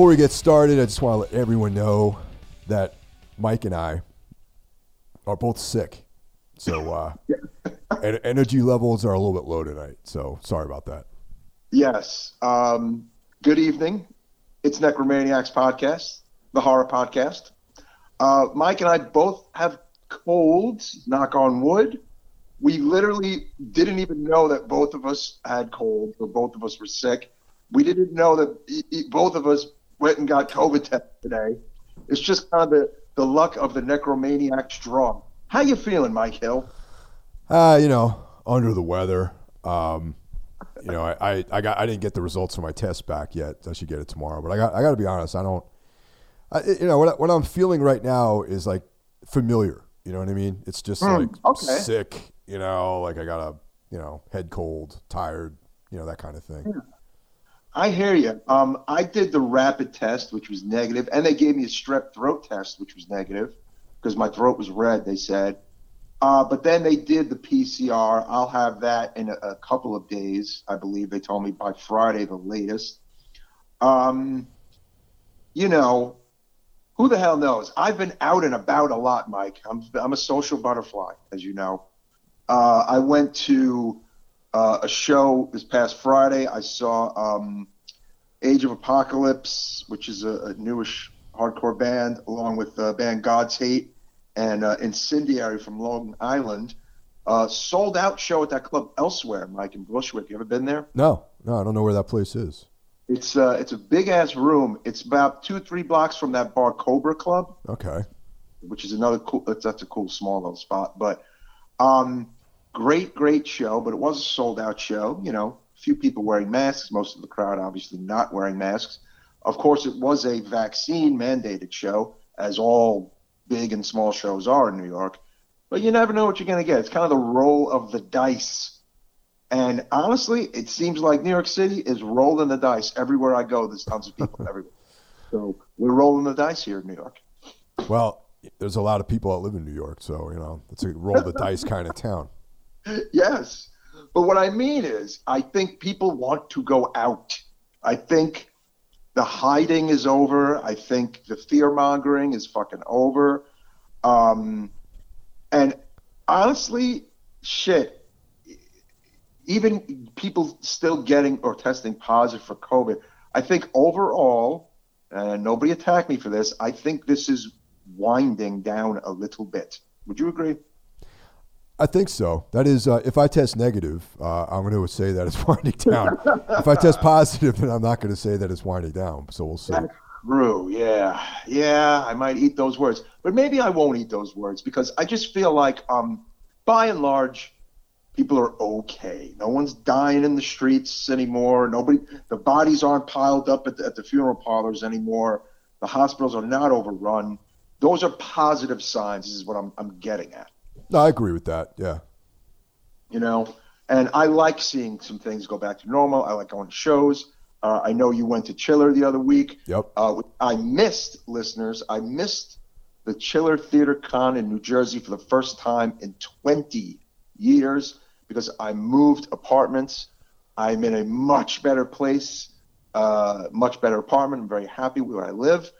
Good evening, everyone. Before we get started, I just want to let everyone know that Mike and I are both sick. So, uh, en- energy levels are a little bit low tonight. So, sorry about that. Yes. Um, good evening. It's Necromaniacs Podcast, the horror podcast. Uh, Mike and I both have colds, knock on wood. We literally didn't even know that both of us had colds or both of us were sick. We didn't know that e- e- both of us went and got COVID test today. It's just kind of the, the luck of the Necromaniacs draw. How you feeling, Mike Hill? Uh, you know, under the weather. Um, you know, I, I, I got I didn't get the results of my test back yet. I should get it tomorrow. But I got I got to be honest. I don't. I, you know what what I'm feeling right now is like familiar. You know what I mean? It's just Hmm, like okay. sick. You know, like I got a you know head cold, tired. You know that kind of thing. I hear you. Um, I did the rapid test, which was negative, and they gave me a strep throat test, which was negative, because my throat was red. They said, uh, but then they did the PCR. I'll have that in a, a couple of days, I believe. They told me by Friday, the latest. Um, you know, who the hell knows? I've been out and about a lot, Mike. I'm I'm a social butterfly, as you know. Uh, I went to uh, a show this past Friday. I saw um, Age of Apocalypse, which is a, a newish hardcore band, along with the band God's Hate and uh, Incendiary from Long Island. Uh, sold out show at that club elsewhere, Mike in Bushwick. You ever been there? No, no, I don't know where that place is. It's uh, it's a big ass room. It's about two three blocks from that bar Cobra Club. Okay. which is another cool. That's, that's a cool small little spot. But um, great, great show. But it was a sold out show. You know, a few people wearing masks. Most of the crowd obviously not wearing masks. Of course, it was a vaccine mandated show, as all big and small shows are in New York. But you never know what you're going to get. It's kind of the roll of the dice. And honestly, it seems like New York City is rolling the dice everywhere I go. There's tons of people everywhere. So we're rolling the dice here in New York. Well, there's a lot of people that live in New York, so you know it's a roll the dice kind of town. Yes. But what I mean is, I think people want to go out. I think the hiding is over. I think the fear mongering is fucking over. Um, and honestly, shit, even people still getting or testing positive for COVID, I think overall, and nobody attack me for this, I think this is winding down a little bit. Would you agree? I think so. That is, uh, if I test negative, uh, I'm going to say that it's winding down. if I test positive, then I'm not going to say that it's winding down. So we'll see. That's true. Yeah. Yeah. I might eat those words, but maybe I won't eat those words because I just feel like, um, by and large, people are okay. No one's dying in the streets anymore. Nobody, the bodies aren't piled up at the, at the funeral parlors anymore. The hospitals are not overrun. Those are positive signs. This is what I'm, I'm getting at. No, I agree with that. Yeah. you know. And I like seeing some things go back to normal. I like going to shows. Uh, I know you went to Chiller the other week. Yep. Uh, I missed listeners. I missed the Chiller Theater Con in New Jersey for the first time in 20 years because I moved apartments. I'm in a much better place, uh, much better apartment. I'm very happy where I live.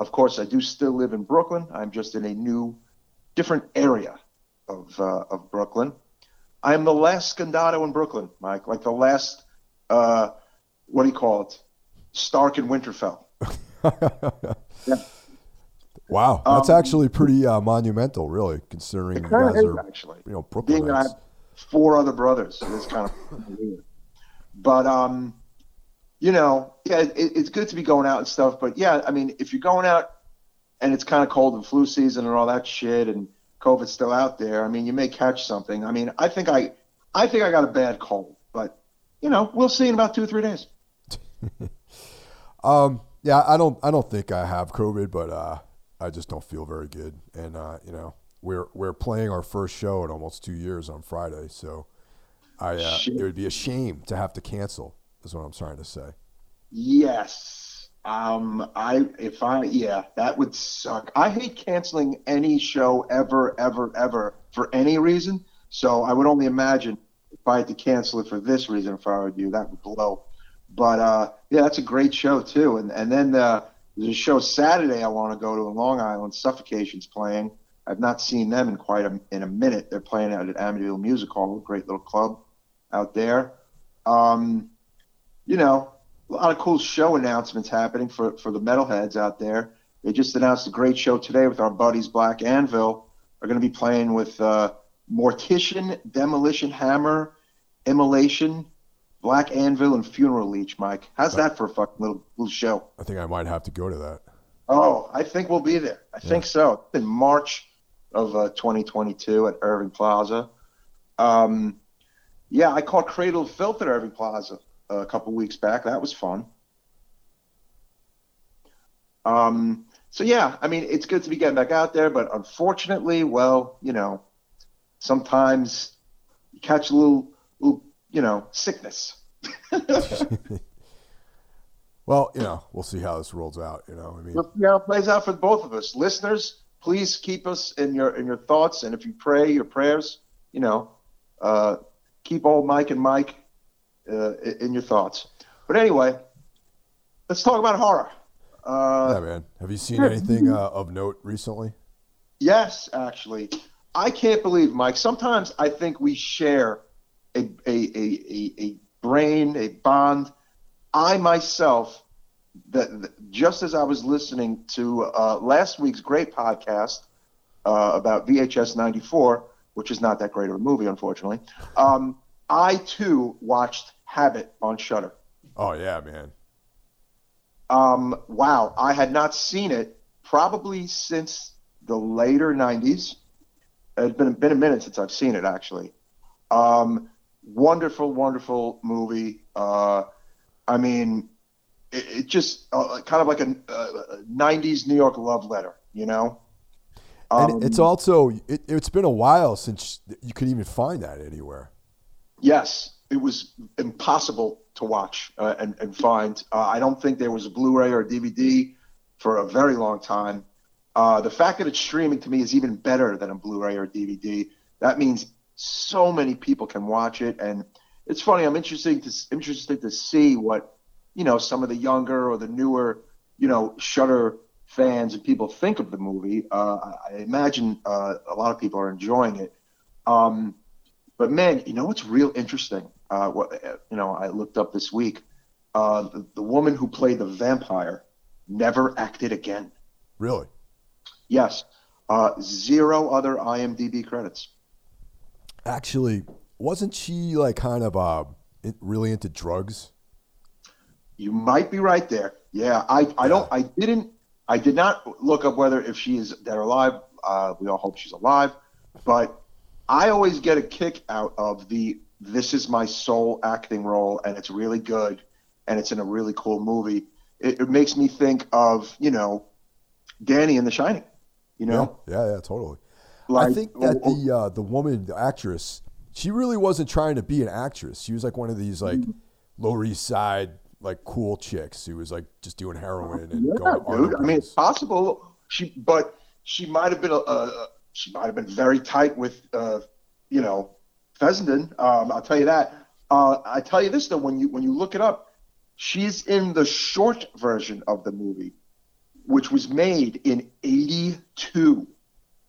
Of course, I do still live in Brooklyn. I'm just in a new, different area of uh, of Brooklyn. I am the last Scandato in Brooklyn, Mike. Like the last, uh, what do you call it? Stark and Winterfell. Wow, that's Um, actually pretty uh, monumental, really, considering you guys are, actually. you know, Being that I have four other brothers, so it's kind of weird. But um, you know, yeah, it, it's good to be going out and stuff. But yeah, I mean, if you're going out and it's kind of cold and flu season and all that shit, and COVID's still out there, I mean, you may catch something. I mean, I think I, I think I got a bad cold, but you know, we'll see in about two or three days. Um, yeah, I don't, I don't think I have COVID, but uh, I just don't feel very good. And uh, you know, we're we're playing our first show in almost two years on Friday, so I uh, it would be a shame to have to cancel. Is what I'm trying to say. Yes. Um, I if I yeah, that would suck. I hate canceling any show ever, ever, ever for any reason. So I would only imagine if I had to cancel it for this reason, if I were you, that would blow. But uh, yeah, that's a great show too. And and then uh, there's a show Saturday I want to go to in Long Island. Suffocation's playing. I've not seen them in quite a in a minute. They're playing out at Amityville Music Hall, a great little club out there. Um, you know, a lot of cool show announcements happening for for the metalheads out there. They just announced a great show today with our buddies Black Anvil. Are going to be playing with uh, Mortician, Demolition Hammer, Immolation, Black Anvil, and Funeral Leech. Mike, how's that for a fucking little little show? I think I might have to go to that. Oh, I think we'll be there. I think so. In March of uh, 2022 at Irving Plaza. Um, yeah, I caught Cradle of Filth at Irving Plaza a couple weeks back. That was fun. Um, so yeah, I mean, it's good to be getting back out there, but unfortunately, well, you know, sometimes you catch a little, little you know, sickness. Well, you know, we'll see how this rolls out. You know, I mean, We'll see how it plays out for both of us. Listeners, please keep us in your in your thoughts, and if you pray your prayers, you know, uh, keep old Mike and Mike uh, in your thoughts. But anyway, let's talk about horror. Uh, yeah, man. Have you seen anything uh, of note recently? Yes, actually, I can't believe Mike. Sometimes I think we share a a a, a, brain, a bond. I myself, that- just as I was listening to uh, last week's great podcast uh, about VHS '94, which is not that great of a movie, unfortunately. Um, I too watched Habit on Shutter. Oh yeah, man. Um, wow, I had not seen it probably since the later '90s. It's been been a minute since I've seen it actually. Um, wonderful, wonderful movie. Uh, I mean, it, it just uh, kind of like a, uh, '90s New York love letter, you know. And Um, it's also it, it's been a while since you could even find that anywhere. Yes, it was impossible to watch uh, and, and find. Uh, I don't think there was a Blu-ray or a DVD for a very long time. Uh, the fact that it's streaming to me is even better than a Blu-ray or DVD. That means so many people can watch it, and it's funny. I'm interested to interested to see what you know some of the younger or the newer you know Shutter fans and people think of the movie. Uh, I imagine uh, a lot of people are enjoying it. Um, but man, you know what's real interesting? Uh, what you know, I looked up this week. Uh, the, the woman who played the vampire never acted again. Really? Yes, uh, zero other IMDb credits. Actually, wasn't she like kind of uh really into drugs? You might be right there. Yeah, I, I don't, I didn't, I did not look up whether if she is dead or alive. Uh, we all hope she's alive, but I always get a kick out of the this is my sole acting role, and it's really good, and it's in a really cool movie. It, it makes me think of you know, Danny in The Shining. You know, Yeah, yeah, yeah totally. I think that the uh, the woman, the actress, she really wasn't trying to be an actress. She was like one of these like Mm-hmm. Lower East Side like cool chicks who was like just doing heroin and Yeah, going dude. I mean, it's possible. She, but she might have been a, a she might have been very tight with, uh, you know, Fessenden. Um, I'll tell you that. Uh, I tell you this though, when you when you look it up, she's in the short version of the movie, which was made in '82,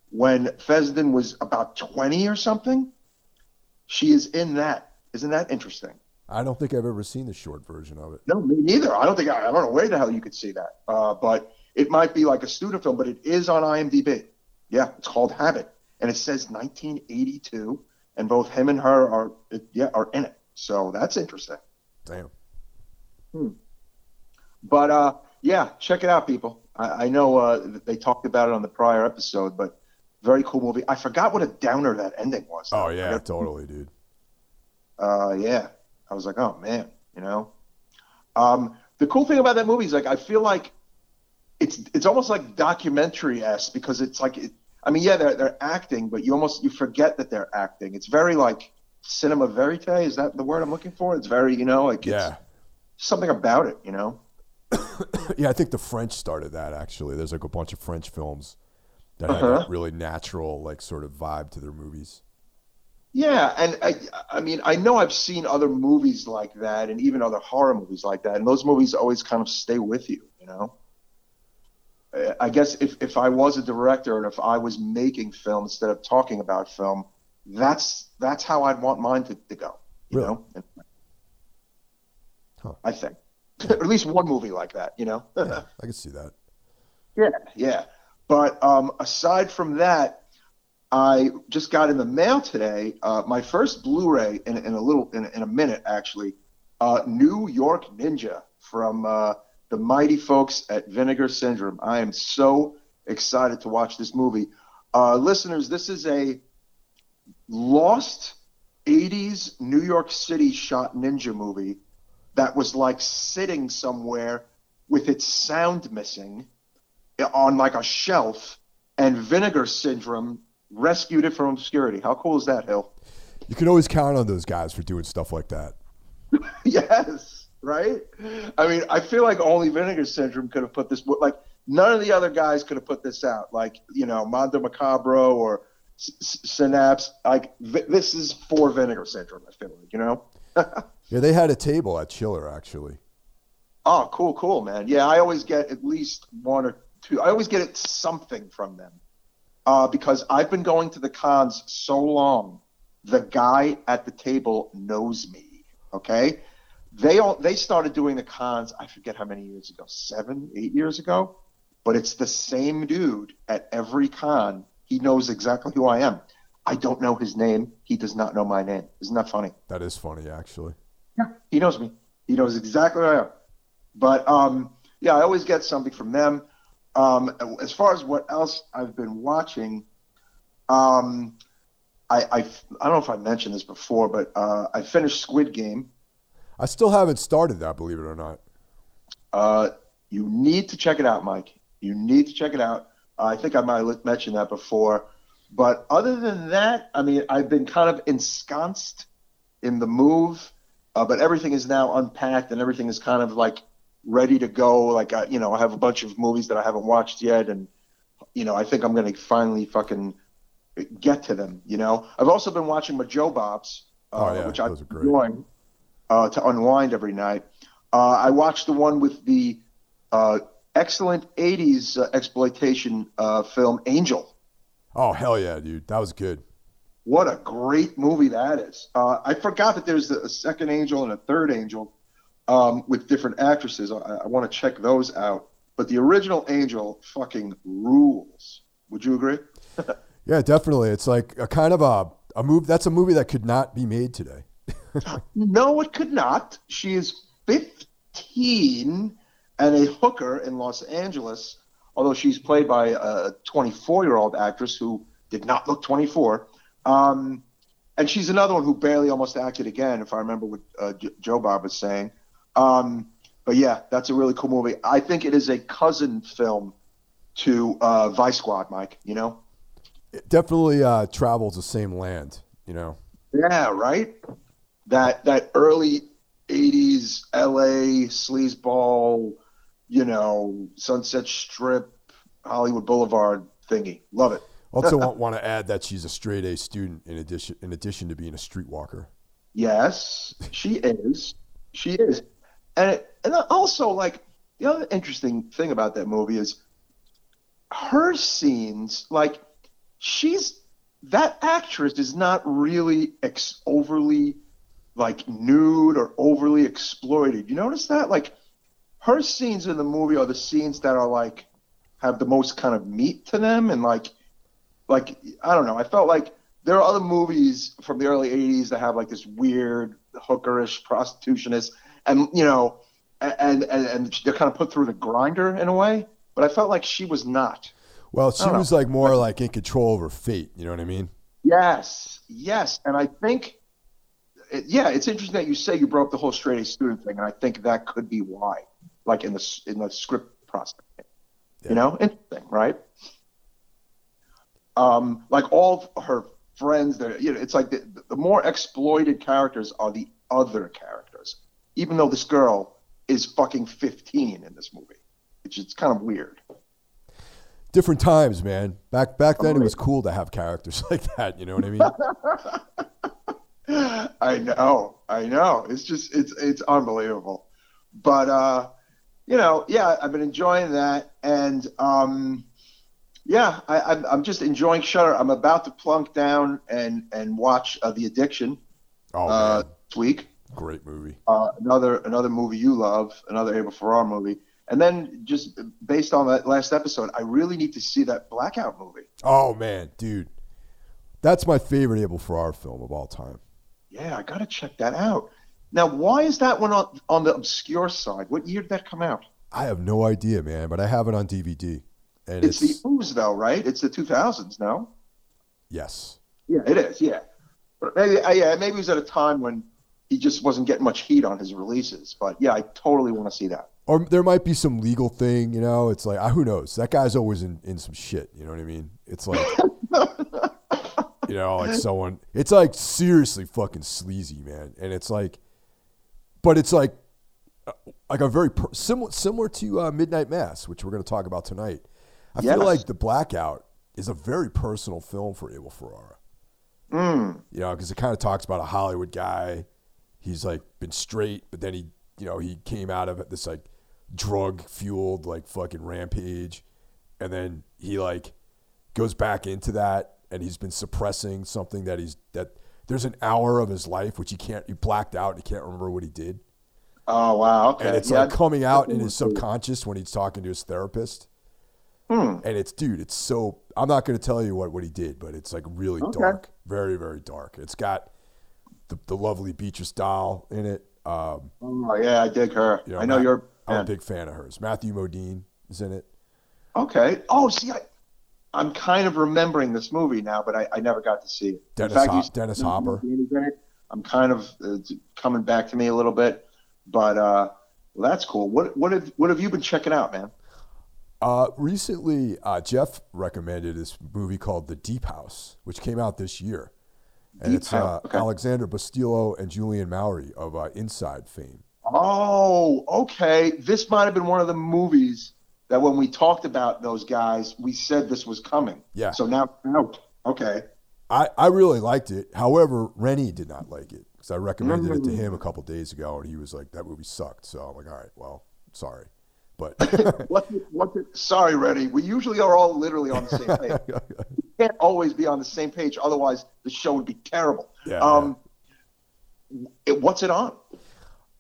when Fessenden was about 20 or something. She is in that. Isn't that interesting? I don't think I've ever seen the short version of it. No, me neither. I don't think I, I don't know where the hell you could see that. Uh, but it might be like a student film, but it is on IMDb. Yeah, it's called Habit, and it says 1982, and both him and her are yeah are in it. So that's interesting. Damn. But uh, yeah, check it out, people. I, I know uh, they talked about it on the prior episode, but very cool movie. I forgot what a downer that ending was. Oh yeah, totally, dude. uh, yeah, I was like, oh man, you know. Um, the cool thing about that movie is like I feel like it's it's almost like documentary esque because it's like it, I mean yeah they're they're acting but you almost you forget that they're acting. It's very like cinema verite. Is that the word I'm looking for? It's very you know like it's Yeah. something about it. You know. Yeah, I think the French started that actually. There's like a bunch of French films that have Uh-huh. that really natural, like sort of vibe to their movies. Yeah, and I, I mean, I know I've seen other movies like that, and even other horror movies like that, and those movies always kind of stay with you, you know. I guess if if I was a director and if I was making film instead of talking about film, that's that's how I'd want mine to, to go, you Really? know. Huh. I think, or at least one movie like that, you know. Yeah, I can see that. Yeah, yeah. But um, aside from that, I just got in the mail today uh, my first Blu-ray in, in a little in, in a minute actually. Uh, New York Ninja from uh, the mighty folks at Vinegar Syndrome. I am so excited to watch this movie. Uh, listeners, this is a lost 80s New York City shot ninja movie that was like sitting somewhere with its sound missing on like a shelf, and Vinegar Syndrome rescued it from obscurity. How cool is that, Hill? You can always count on those guys for doing stuff like that. yes, right? I mean, I feel like only Vinegar Syndrome could have put this, like, none of the other guys could have put this out. Like, you know, Mondo Macabro or S- Synapse. Like, vi- this is for Vinegar Syndrome, I feel like, you know? Yeah, they had a table at Chiller actually. Oh, cool, cool, man. Yeah, I always get at least one or two. I always get something from them uh, because I've been going to the cons so long. The guy at the table knows me. Okay, they all they started doing the cons. I forget how many years ago, seven, eight years ago. But it's the same dude at every con. He knows exactly who I am. I don't know his name. He does not know my name. Isn't that funny? That is funny actually. Yeah, he knows me. He knows exactly who I am. But um, yeah, I always get something from them. Um, as far as what else I've been watching, um, I, I I don't know if I mentioned this before, but uh, I finished Squid Game. I still haven't started that, believe it or not. Uh, you need to check it out, Mike. You need to check it out. Uh, I think I might have mentioned that before. But other than that, I mean, I've been kind of ensconced in the move, uh, but everything is now unpacked and everything is kind of like ready to go. Like, I, you know, I have a bunch of movies that I haven't watched yet, and you know, I think I'm going to finally fucking get to them. You know, I've also been watching my Joe Bobs, uh, Oh, yeah, which I'm those are great. enjoying uh, to unwind every night. Uh, I watched the one with the uh, excellent '80s uh, exploitation uh, film Angel. Oh hell yeah, dude, that was good. What a great movie that is. Uh, I forgot that there's a second Angel and a third Angel um, with different actresses. I, I want to check those out. But the original Angel fucking rules. Would you agree? Yeah, definitely. It's like a kind of a a move. That's a movie that could not be made today. No, it could not. She is 15 and a hooker in Los Angeles, although she's played by a 24 year old actress who did not look 24. Um, and she's another one who barely almost acted again, if I remember what uh, J- Joe Bob was saying. Um, but yeah, that's a really cool movie. I think it is a cousin film to uh, Vice Squad, Mike, you know? It definitely uh, travels the same land. You know. Yeah, right. That that early '80s LA sleazeball, you know, Sunset Strip, Hollywood Boulevard thingy. Love it. Also, want, want to add that she's a straight A student in addition in addition to being a streetwalker. Yes, she is. She is. And and also like the other interesting thing about that movie is her scenes like she's that actress is not really ex- overly like nude or overly exploited. You notice that? Like her scenes in the movie are the scenes that are like have the most kind of meat to them and like like I don't know. I felt like there are other movies from the early '80s that have like this weird hookerish prostitutionist, and you know, and and and they're kind of put through the grinder in a way. But I felt like she was not. Well, she was like more like in control of her fate. You know what I mean? Yes, yes, and I think, it, yeah, it's interesting that you say you broke the whole straight A student thing, and I think that could be why, like in the in the script process. Yeah. You know, interesting, right? Um, like all her friends, that you know, it's like the, the more exploited characters are the other characters, even though this girl is fucking 15 in this movie, which is kind of weird. Different times, man. Back back then, it was cool to have characters like that. You know what I mean? I know, I know. It's just it's it's unbelievable. But uh, you know, yeah, I've been enjoying that, and um, yeah, I, I'm I'm just enjoying Shutter. I'm about to plunk down and and watch uh, The Addiction Oh uh, this week. great movie. Uh, another another movie you love, another Abel Ferrara movie. And then just based on that last episode, I really need to see that Blackout movie. Oh man, dude, that's my favorite Abel Ferrara film of all time. Yeah, I got to check that out. Now, why is that one on, on the obscure side? What year did that come out? I have no idea, man, but I have it on DVD, and It's, it's, the ooze, though, right? It's the 2000s, no? yes, Yeah, it is. Yeah, but maybe uh, yeah, maybe it was at a time when he just wasn't getting much heat on his releases. But yeah, I totally want to see that. or there might be some legal thing, you know. It's like ah, who knows? That guy's always in, in some shit. You know what I mean? It's like you know, like someone. It's like seriously fucking sleazy, man. And it's like, but it's like, uh, like a very per, similar similar to uh, Midnight Mass, which we're going to talk about tonight. I Yes. feel like the Blackout is a very personal film for Abel Ferrara. Mm. You know, because it kind of talks about a Hollywood guy. He's like been straight, but then he, you know, he came out of it this like drug fueled like fucking rampage, and then he like goes back into that, and he's been suppressing something that he's that there's an hour of his life which he can't he blacked out and he can't remember what he did, Oh wow. Okay. and it's yeah. like coming out in his subconscious when he's talking to his therapist. Hmm. And it's dude, it's so I'm not going to tell you what, what he did, but it's like really Okay. dark, very very dark. It's got the, the lovely Beatrice Dalle in it. Um, Oh yeah, I dig her. you know, I know Matt- you're. I'm a big fan of hers. Matthew Modine is in it. Okay. Oh, see, I, I'm kind of remembering this movie now, but I, I never got to see it. Dennis fact, you- Dennis Hopper. I'm kind of uh, coming back to me a little bit, but uh, well, that's cool. What what have what have you been checking out, man? Uh, recently, uh, Jeff recommended this movie called The Deep House, which came out this year, and Deep it's uh, okay. Alexander Bustillo and Julian Maury of uh, Inside fame. Oh, okay. This might have been one of the movies that when we talked about those guys, we said this was coming. Yeah. So now out. Okay. I, I really liked it. However, Rennie did not like it because I recommended it to him a couple days ago, and he was like, "That movie sucked." So I'm like, "All right, well, sorry," but What's it, what's it? Sorry, Rennie. We usually are all literally on the same page. we can't always be on the same page, otherwise the show would be terrible. Yeah, Um, it, what's it on?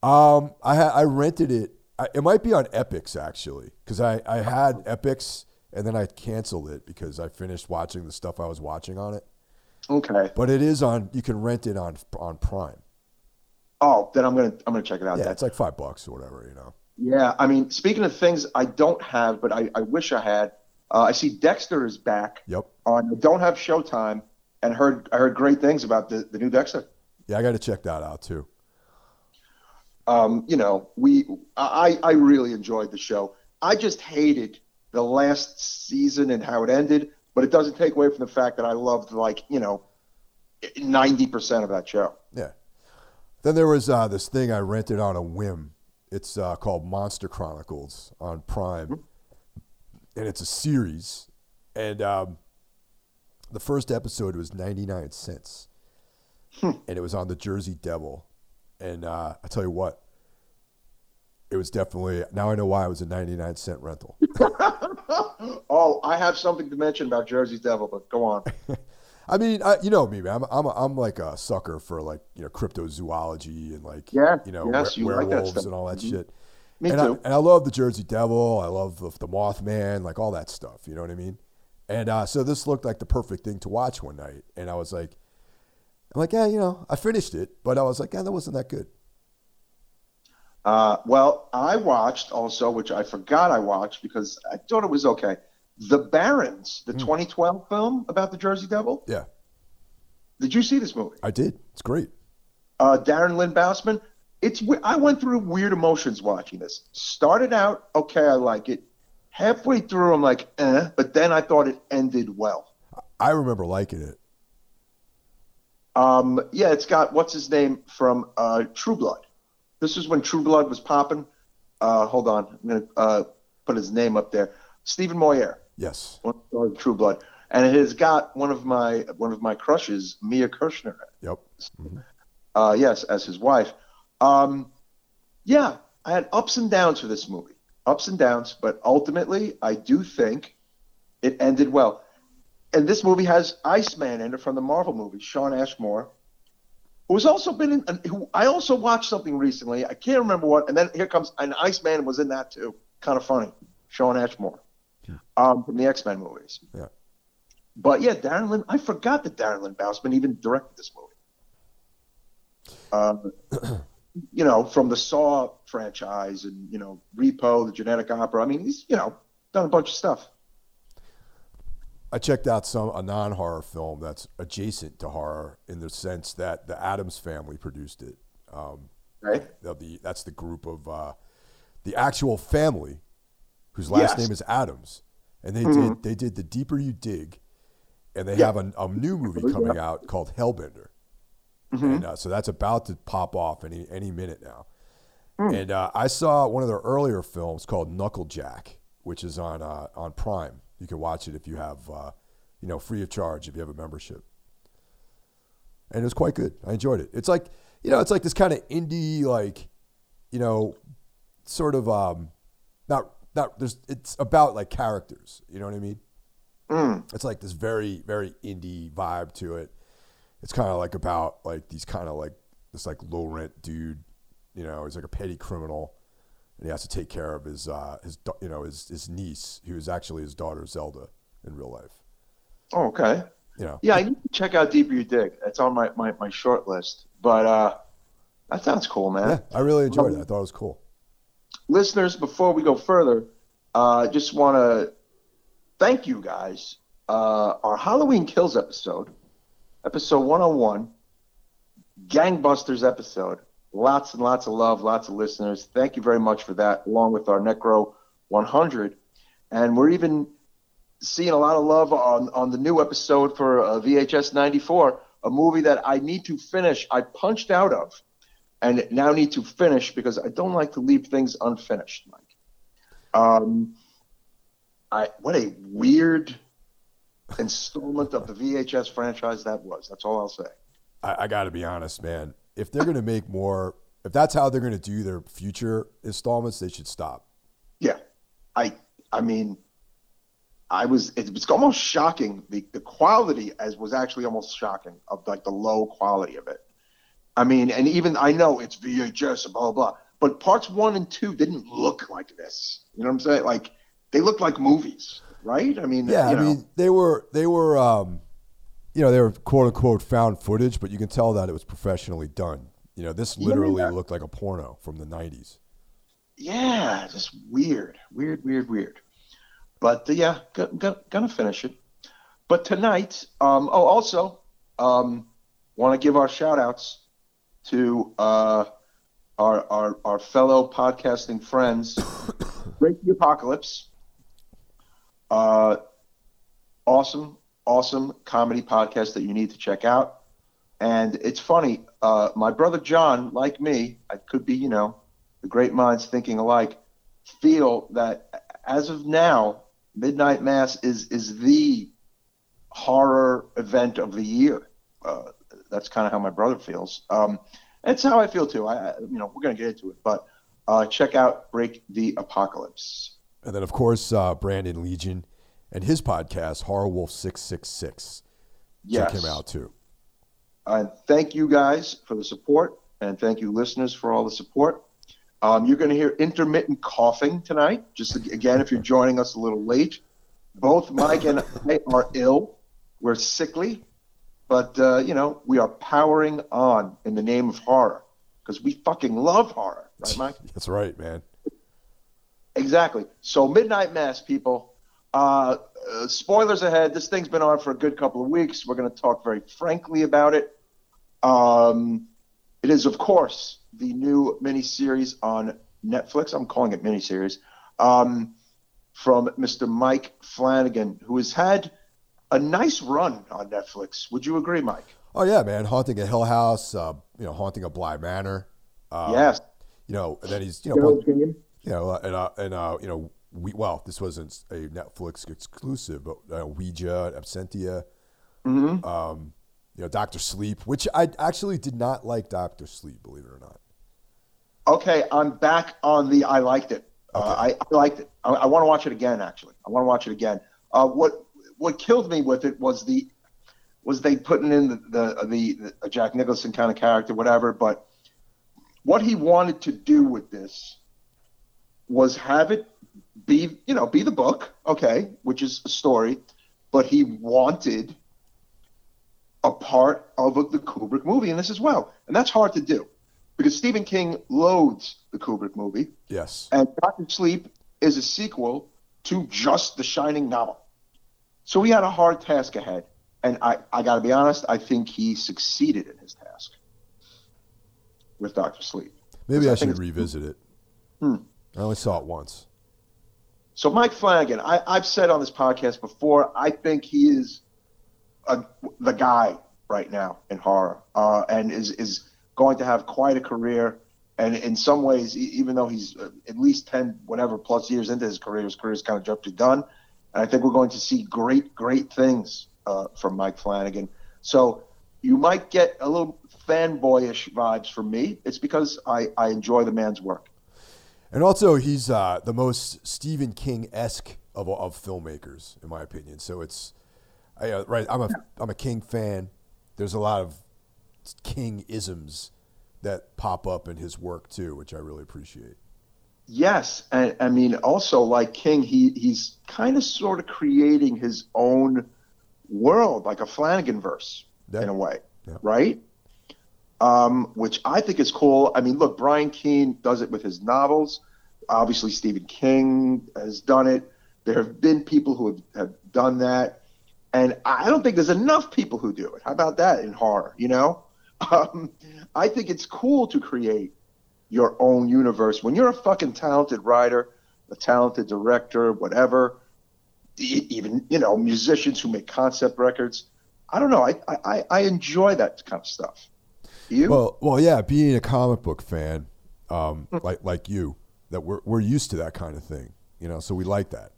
um, I I rented it. I, it might be on Epix actually because I I had Epix and then I canceled it because I finished watching the stuff I was watching on it. Okay. But it is on. You can rent it on on Prime. Oh, then I'm gonna I'm gonna check it out. Yeah, then. it's like five bucks or whatever, you know. Yeah, I mean, speaking of things I don't have, but I, I wish I had. Uh, I see Dexter is back Yep. on. I don't have Showtime, and heard I heard great things about the, the new Dexter. Yeah, I got to check that out too. Um, you know, we I I really enjoyed the show. I just hated the last season and how it ended, but it doesn't take away from the fact that I loved like you know ninety percent of that show. Yeah. Then there was uh, this thing I rented on a whim. It's uh, called Monster Chronicles on Prime, and it's a series. And um, the first episode was ninety nine cents, and it was on the Jersey Devil. And uh, I tell you what, it was definitely now I know why it was a ninety nine cent rental. oh, I have something to mention about Jersey Devil, but go on. I mean, I, you know me, man. I'm I'm, a, I'm like a sucker for like you know cryptozoology and like Yeah, you know yes, were- you werewolves stuff. and all that Mhm. shit. Me and I, too. and I love the Jersey Devil. I love the, the Mothman, like all that stuff. You know what I mean? And uh, so this looked like the perfect thing to watch one night. And I was like, I'm like, yeah, you know, I finished it, but I was like, yeah, that wasn't that good. Uh, well, I watched also, which I forgot I watched because I thought it was okay. The Barrens, the 2012 film about the Jersey Devil. Yeah, Did you see this movie? I did. It's great. Uh, Darren Lynn Bousman. It's I went through weird emotions watching this. Started out okay, I like it. Halfway through, I'm like, eh, but then I thought it ended well. I remember liking it. Um, yeah, it's got what's his name from uh, True Blood. This is when True Blood was popping. Uh, hold on, I'm gonna uh, put his name up there. Stephen Moyer. Yes. one of True Blood, and it has got one of my one of my crushes, Mia Kirshner. Yep. Mhm. Uh, yes, as his wife. Um, yeah, I had ups and downs for this movie, ups and downs, but ultimately, I do think it ended well. And this movie has Iceman in it from the Marvel movie, Shawn Ashmore, who's also been in. Who I also watched something recently. I can't remember what. And then here comes an Iceman was in that too. Kind of funny, Shawn Ashmore, Yeah. um, from the X Men movies. Yeah. But yeah, Darren Lynn. I forgot that Darren Lynn Bousman even directed this movie. Um, you know, from the Saw franchise and you know Repo, the Genetic Opera. I mean, he's you know done a bunch of stuff. I checked out some a non-horror film that's adjacent to horror in the sense that the Adams family produced it. Um, Right? the, the that's the group of uh, the actual family whose last Yes. name is Adams, and they Mhm. did they did the deeper you dig, and they Yeah. have a, a new movie coming out called Hellbender, Mhm. and uh, so that's about to pop off any any minute now. Hmm. And uh, I saw one of their earlier films called Knucklejack, which is on uh, on Prime. You can watch it if you have, uh, you know, free of charge if you have a membership. And it was quite good. I enjoyed it. It's like, you know, it's like this kind of indie, like, you know, sort of, um, not not. There's. It's about like characters. You know what I mean? Mm. It's like this very very indie vibe to it. It's kind of like about like these kind of like this like low rent dude. You know, he's like a petty criminal, and he has to take care of his uh, his you know his his niece, who is actually his daughter Zelda in real life. Oh, okay. You know, Yeah, I need to check out Deeper You Dig. That's on my, my, my short list. But uh, that sounds cool, man. yeah, I really enjoyed it. I thought it was cool. Listeners, before we go further, uh, just want to thank you guys. Uh, our Halloween Kills episode, episode 101, Gangbusters episode. Lots and lots of love, lots of listeners. Thank you very much for that, along with our Necro 100. And we're even seeing a lot of love on, on the new episode for uh, VHS 94, a movie that I need to finish. I punched out of and now need to finish because I don't like to leave things unfinished, Mike. Um, I what a weird installment of the VHS franchise that was. That's all I'll say. I, I got to be honest, man. If they're gonna make more, if that's how they're gonna do their future installments, they should stop. Yeah, I I mean, I was it was almost shocking. The the quality as was actually almost shocking of like the low quality of it. I mean, and even I know it's VHS and blah blah, blah but parts one and two didn't look like this. You know what I'm saying? Like they looked like movies, right? I mean, Yeah, you I mean they were they were um, you know they were quote unquote found footage, but you can tell that it was professionally done. You know, this literally Yeah. looked like a porno from the '90s. yeah, just weird, weird, weird, weird. But uh, yeah, go, go, gonna finish it. But tonight, um, oh, also, um, want to give our shout outs to uh, our, our our fellow podcasting friends, Break the Apocalypse. Uh, awesome, awesome comedy podcast that you need to check out. And it's funny, uh, my brother John, like me, I could be, you know, the great minds thinking alike, feel that as of now, Midnight Mass is is the horror event of the year. Uh, that's kind of how my brother feels. Um, it's how I feel too. I, I you know, we're gonna get into it, but uh, check out Break the Apocalypse. And then of course uh, Brandon Legion and his podcast Horror Wolf Six Six Six. Yes. Check him out too. And thank you guys for the support, and thank you listeners for all the support. Um, you're going to hear intermittent coughing tonight. Just again, if you're joining us a little late, both Mike and I are ill. We're sickly, but uh, you know we are powering on in the name of horror because we fucking love horror, right, Mike? That's right, man. Exactly. So Midnight Mass, people. Uh, uh, spoilers ahead. This thing's been on for a good couple of weeks. We're going to talk very frankly about it. Um, it is, of course, the new miniseries on Netflix. I'm calling it miniseries um, from Mr. Mike Flanagan, who has had a nice run on Netflix. Would you agree, Mike? Oh yeah, man. Haunting a Hill House. Uh, you know, haunting a Bly Manor. Um, yes. You know, and then he's you know, you know, and uh, and uh, you know, we well, this wasn't a Netflix exclusive, but uh, Ouija, Absentia. hmm Um, you know, Doctor Sleep, which I actually did not like Doctor Sleep, believe it or not. Okay, I'm back on the. I liked it. Uh, okay. Uh, I, I, liked it. I, I want to watch it again. Actually, I want to watch it again. Uh, what what killed me with it was the was they putting in the the, the, the Jack Nicholson kind of character, whatever. But what he wanted to do with this was have it be you know be the book, okay, which is a story, but he wanted a part of a, the Kubrick movie in this as well, and that's hard to do because Stephen King loathes the Kubrick movie. Yes. And Doctor Sleep is a sequel to just the Shining novel. So he had a hard task ahead. And I, I got to be honest, I think he succeeded in his task with Doctor Sleep. Maybe I, I should revisit it. Hmm. I only saw it once. So Mike Flanagan, I, have said on this podcast before, I think he is a, the guy right now in horror, uh, and is is going to have quite a career. And in some ways, even though he's uh, at least 10, whatever plus years into his career, his career is kind of to done. And I think we're going to see great, great things uh, from Mike Flanagan. So you might get a little fanboyish vibes from me. It's because I, I enjoy the man's work. And also, he's uh, the most Stephen King esque of, of filmmakers, in my opinion. So it's, I, uh, right. I'm a, I'm a King fan. There's a lot of King isms that pop up in his work too, which I really appreciate. Yes, and I mean also like King, he he's kind of sort of creating his own world, like a Flanagan verse yeah. in a way, yeah. right? Um, which I think is cool. I mean, look, Brian Keene does it with his novels. Obviously, Stephen King has done it. There have been people who have, have done that, and I don't think there's enough people who do it. How about that in horror? You know, um, I think it's cool to create your own universe. When you're a fucking talented writer, a talented director, whatever, even you know musicians who make concept records. I don't know. I I, I enjoy that kind of stuff. You? Well, well, yeah. Being a comic book fan, um, hmm. like like you, that we're we're used to that kind of thing. You know, so we like that.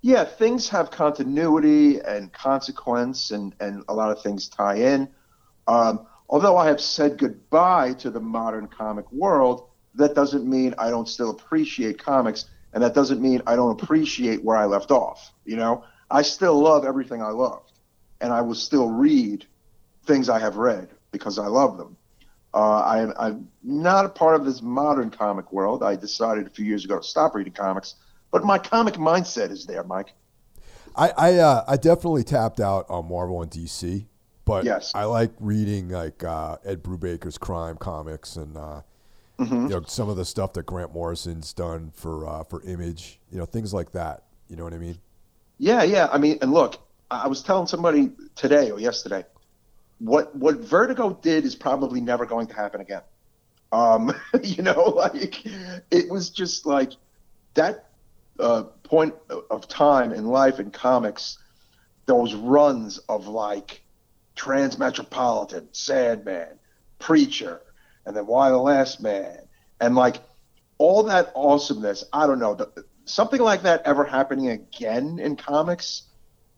Yeah, things have continuity and consequence, and and a lot of things tie in. Um, although I have said goodbye to the modern comic world, that doesn't mean I don't still appreciate comics, and that doesn't mean I don't appreciate where I left off. You know, I still love everything I loved, and I will still read things I have read because I love them. Uh, I, I'm not a part of this modern comic world. I decided a few years ago to stop reading comics, but my comic mindset is there, Mike. I I, uh, I definitely tapped out on Marvel and DC. But yes. I like reading like uh, Ed Brubaker's crime comics and uh, mm-hmm. you know some of the stuff that Grant Morrison's done for uh, for Image, you know things like that. You know what I mean? Yeah, yeah. I mean, and look, I was telling somebody today or yesterday, what what Vertigo did is probably never going to happen again. Um, you know, like it was just like that uh, point of time in life in comics, those runs of like Transmetropolitan, Sandman, Preacher, and then Y the Last Man, and like all that awesomeness. I don't know. The, something like that ever happening again in comics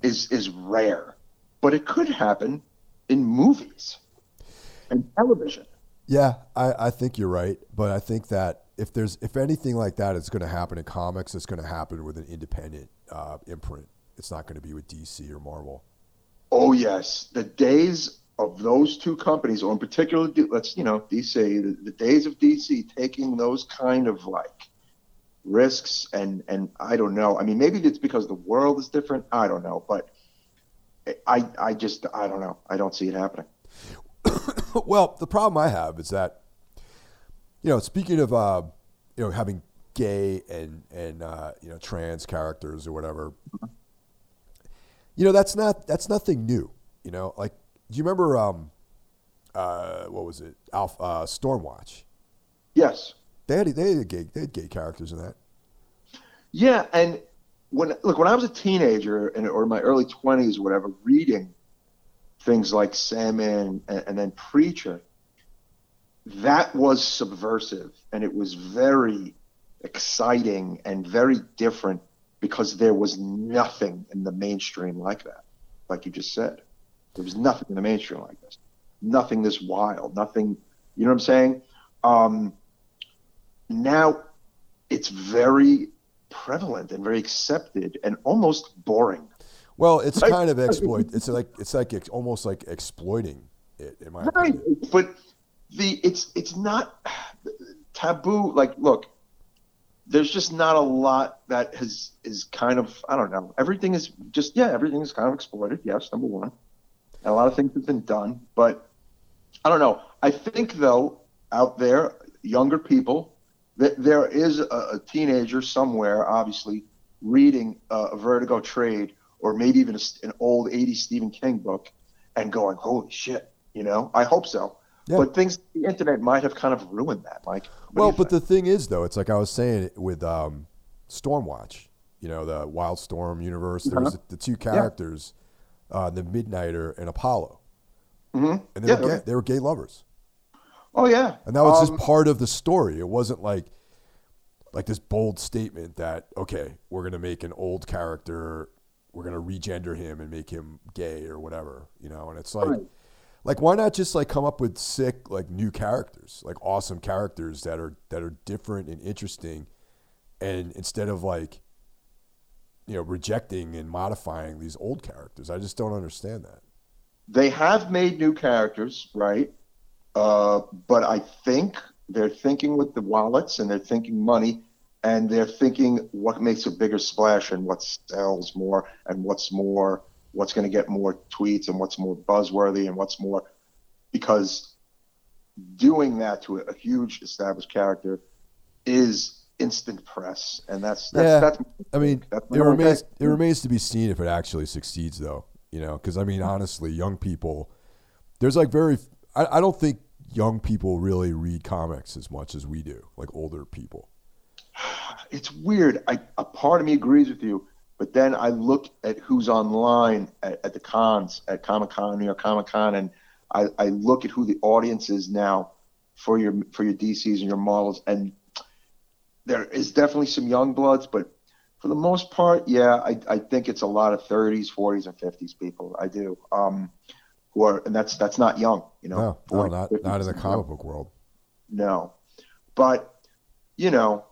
is is rare, but it could happen in movies and television. Yeah, I, I think you're right, but I think that if there's if anything like that is going to happen in comics, it's going to happen with an independent uh, imprint. It's not going to be with DC or Marvel. Oh yes, the days of those two companies, or in particular, let's you know, DC, the, the days of DC taking those kind of like risks and and I don't know. I mean, maybe it's because the world is different. I don't know, but I I just I don't know. I don't see it happening. well, the problem I have is that you know, speaking of uh, you know having gay and and uh, you know trans characters or whatever. You know that's not that's nothing new. You know, like do you remember um, uh, what was it, Alpha uh, Stormwatch? Yes, they had they had gay they had gay characters in that. Yeah, and when look when I was a teenager and or my early twenties, or whatever, reading things like Sandman and, and then Preacher, that was subversive and it was very exciting and very different because there was nothing in the mainstream like that, like you just said. There was nothing in the mainstream like this. Nothing this wild. Nothing. You know what I'm saying? Um, now it's very prevalent and very accepted and almost boring. Well, it's right. kind of exploit. It's like it's like it's almost like exploiting it. In my right, opinion. but the it's it's not taboo. Like, look, there's just not a lot that has is kind of I don't know. Everything is just yeah, everything is kind of exploited. Yes, number one, and a lot of things have been done, but I don't know. I think though out there, younger people, that there is a, a teenager somewhere, obviously reading a Vertigo trade or maybe even a, an old 80s Stephen King book and going, holy shit, you know? I hope so. Yeah. But things, the internet might have kind of ruined that, Mike. Well, but the thing is, though, it's like I was saying with um, Stormwatch, you know, the Wildstorm universe, there was uh-huh. the two characters, yeah. uh, the Midnighter and Apollo. Mm-hmm. And they, yeah, were gay, they were gay lovers. Oh, yeah. And that was um, just part of the story. It wasn't like like this bold statement that okay, we're gonna make an old character we're gonna regender him and make him gay or whatever, you know. And it's like, right. like why not just like come up with sick like new characters, like awesome characters that are that are different and interesting, and instead of like, you know, rejecting and modifying these old characters, I just don't understand that. They have made new characters, right? Uh, but I think they're thinking with the wallets and they're thinking money and they're thinking what makes a bigger splash and what sells more and what's more what's going to get more tweets and what's more buzzworthy and what's more because doing that to a, huge established character is instant press and that's that's, yeah. that's I mean that's it remains it remains to be seen if it actually succeeds though you know because I mean honestly young people there's like very I, I don't think young people really read comics as much as we do like older people it's weird. I, a part of me agrees with you, but then I look at who's online at, at the cons, at Comic Con, New York Comic Con, and I, I look at who the audience is now for your for your DCs and your models, and there is definitely some young bloods, but for the most part, yeah, I, I think it's a lot of 30s, 40s, and 50s people. I do. Um, who are, and that's that's not young, you know. No, 40, no not 50s, not in the comic book world. No, but you know,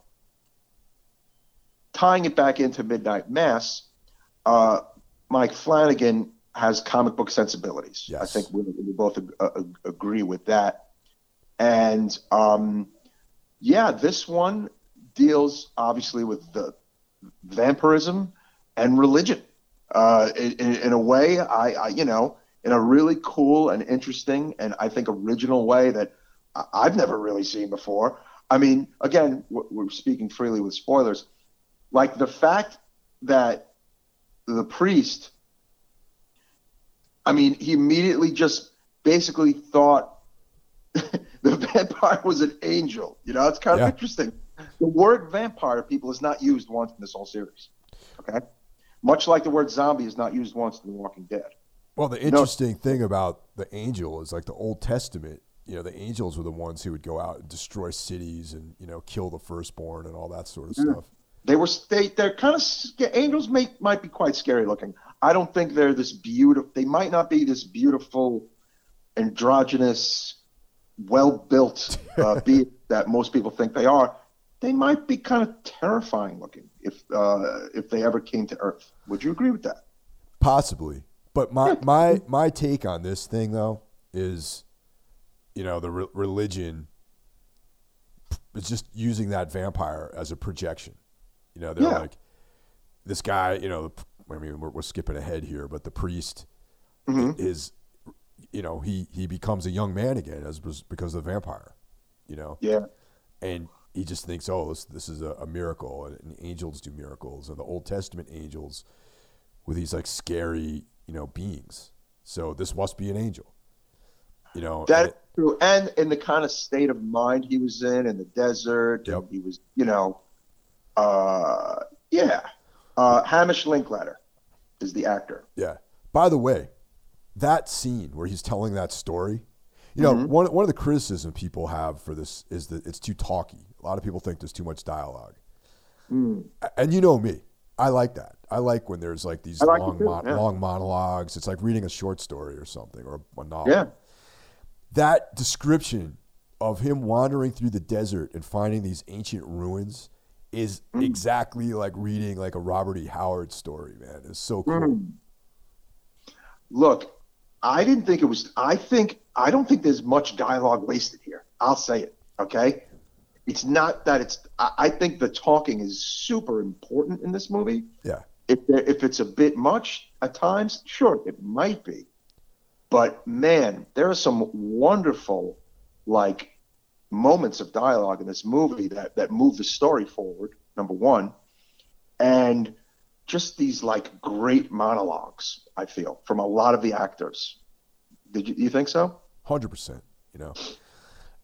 tying it back into Midnight Mass, uh, Mike Flanagan has comic book sensibilities. Yes. I think we, we both uh, agree with that. And um, yeah, this one deals obviously with the vampirism and religion uh, in, in, a way. I, I, you know, in a really cool and interesting and I think original way that I've never really seen before. I mean, again, we're speaking freely with spoilers. Like the fact that the priest, I mean, he immediately just basically thought the vampire was an angel. You know, it's kind of interesting. The word vampire, people, is not used once in this whole series. Okay? Much like the word zombie is not used once in The Walking Dead. Well, the interesting no. thing about the angel is like the Old Testament, you know, the angels were the ones who would go out and destroy cities and, you know, kill the firstborn and all that sort of mm-hmm. stuff. They were they they're kind of angels may might be quite scary looking. I don't think they're this beautiful. They might not be this beautiful, androgynous, well built uh, being that most people think they are. They might be kind of terrifying looking if uh, if they ever came to Earth. Would you agree with that? Possibly, but my my my take on this thing though is, you know, the re- religion is just using that vampire as a projection. You know, they're yeah. like, this guy, you know, I mean, we're, we're skipping ahead here, but the priest mm-hmm. is, you know, he, he becomes a young man again as because of the vampire, you know? Yeah. And he just thinks, oh, this, this is a, a miracle, and, and, angels do miracles, and the Old Testament angels with these like scary, you know, beings. So this must be an angel, you know? That's true. And in the kind of state of mind he was in, in the desert, yep. he was, you know, uh, yeah. Uh, Hamish Linklater is the actor. Yeah. By the way, that scene where he's telling that story, you know, mm-hmm. one, one of the criticism people have for this is that it's too talky. A lot of people think there's too much dialogue. Mm. And you know me. I like that. I like when there's like these like long, too, mon- yeah. long monologues. It's like reading a short story or something or a novel. Yeah. That description of him wandering through the desert and finding these ancient ruins is Mm. exactly like reading like a Robert E. Howard story, man. It's so cool. Mm. Look, I didn't think it was. I think I don't think there's much dialogue wasted here. I'll say it. Okay, it's not that it's. I, I think the talking is super important in this movie. Yeah. If there, if it's a bit much at times, sure, it might be. But man, there are some wonderful, like, moments of dialogue in this movie that that move the story forward. Number one, and just these like great monologues. I feel from a lot of the actors. Did you, you think so? Hundred percent. You know.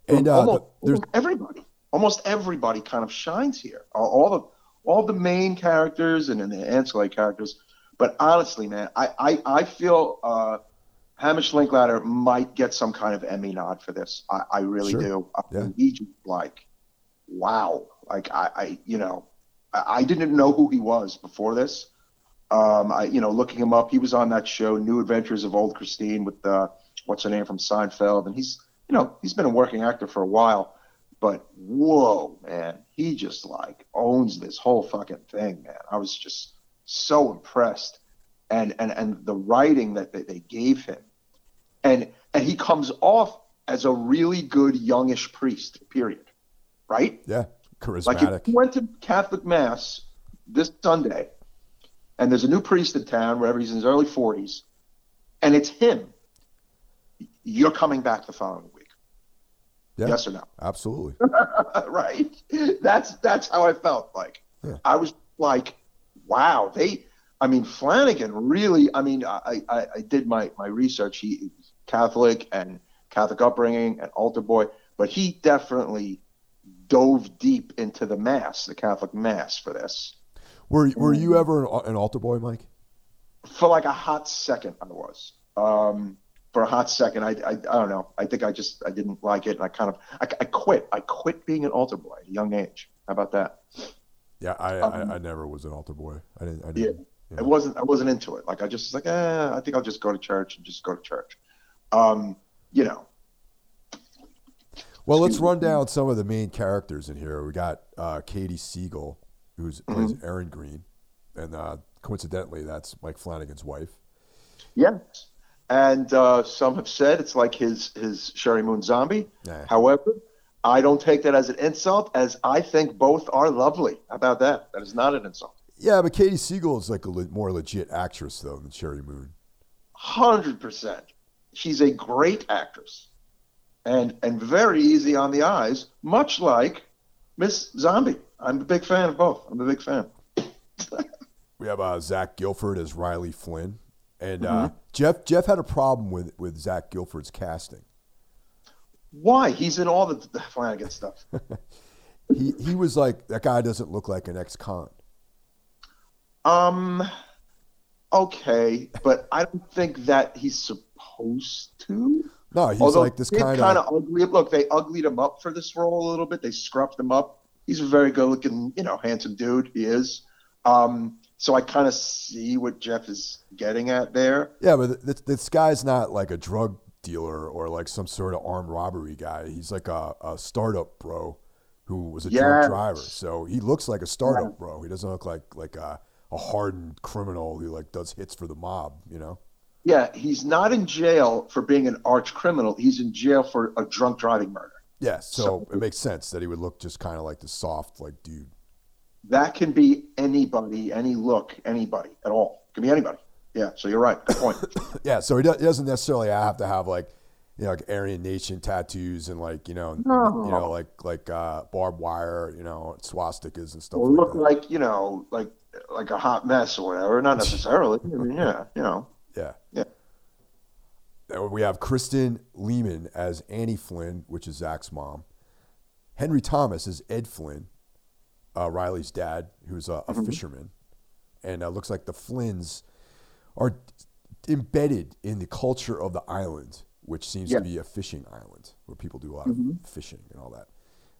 And uh, almost, the- there's everybody, almost everybody, kind of shines here. All- the all the main characters and then the ancillary characters. But honestly, man, I I, I feel uh, Hamish Linklater might get some kind of Emmy nod for this. I, I really Sure. do. I Yeah. he just like, wow. Like I, I you know, I, I didn't know who he was before this. Um, I, you know, looking him up, he was on that show, New Adventures of Old Christine, with uh, what's her name from Seinfeld, and he's, you know, he's been a working actor for a while. But whoa, man, he just like owns this whole fucking thing, man. I was just so impressed, and and and the writing that they, they gave him, and and he comes off as a really good youngish priest. Period. Right? yeah, Like charismatic. if you went to Catholic Mass this Sunday, and there's a new priest in town, wherever he's in his early 40s, and it's him, you're coming back the following week. Yeah. Yes or no? Absolutely. right? That's that's how I felt. Like Yeah. I was like, wow, they. I mean, Flanagan really. I mean, I I, I did my my research. He Catholic and Catholic upbringing and altar boy, but he definitely dove deep into the mass, the Catholic mass, for this. Were Were you ever an, an altar boy, Mike? For like a hot second, I was. Um, for a hot second, I, I I don't know. I think I just I didn't like it, and I kind of I, I quit. I quit being an altar boy at a young age. How about that? Yeah, I, Um, I, I never was an altar boy. I didn't. I Yeah. didn't. I wasn't I wasn't into it. Like I just was like, eh, I think I'll just go to church and just go to church. Um, you know, Well, let's run down some of the main characters in here. We got uh, Katie Siegel, who plays Mm-hmm. Erin Green, and uh, coincidentally, that's Mike Flanagan's wife. yes. And uh, some have said it's like his his Sheri Moon Zombie. Nah. However, I don't take that as an insult, as I think both are lovely. How about that? That is not an insult. Yeah, but Katie Siegel is like a le- more legit actress though than Sheri Moon. Hundred percent. She's a great actress, and and very easy on the eyes, much like Miss Zombie. I'm a big fan of both. I'm a big fan. We have uh, Zach Gilford as Riley Flynn, and Mm-hmm. uh, Jeff Jeff had a problem with with Zach Gilford's casting. Why? He's in all the, Flanagan stuff. He he was like that guy doesn't look like an ex-con. Um, okay, but I don't think that he's supposed to. No, he's Although like this kind of ugly. Look, they uglied him up for this role a little bit. They scruffed him up. He's a very good-looking, you know, handsome dude. He is. Um, so I kind of see what Jeff is getting at there. Yeah, but this, this guy's not like a drug dealer or like some sort of armed robbery guy. He's like a, a startup bro who was a Yes. drunk driver. So he looks like a startup bro. He doesn't look like like a, a hardened criminal who like does hits for the mob. You know? Yeah, he's not in jail for being an arch criminal. He's in jail for a drunk driving murder. Yeah. So, So- it makes sense that he would look just kind of like the soft like dude. That can be anybody, any look, anybody at all. It can be anybody. Yeah, so you're right. Good point. Yeah. So he, do, he doesn't necessarily have to have like you know like Aryan Nation tattoos and like you know No. you know like like uh, barbed wire you know swastikas and stuff or like look that. like you know, like like a hot mess or whatever. Not necessarily. I mean, yeah, you know. Yeah. Yeah. We have Kristen Lehman as Annie Flynn, which is Zach's mom. Henry Thomas as Ed Flynn, uh, Riley's dad, who's a, a fisherman. And uh, looks like the Flynns are embedded in the culture of the island, which seems Yeah. to be a fishing island where people do a lot of fishing and all that.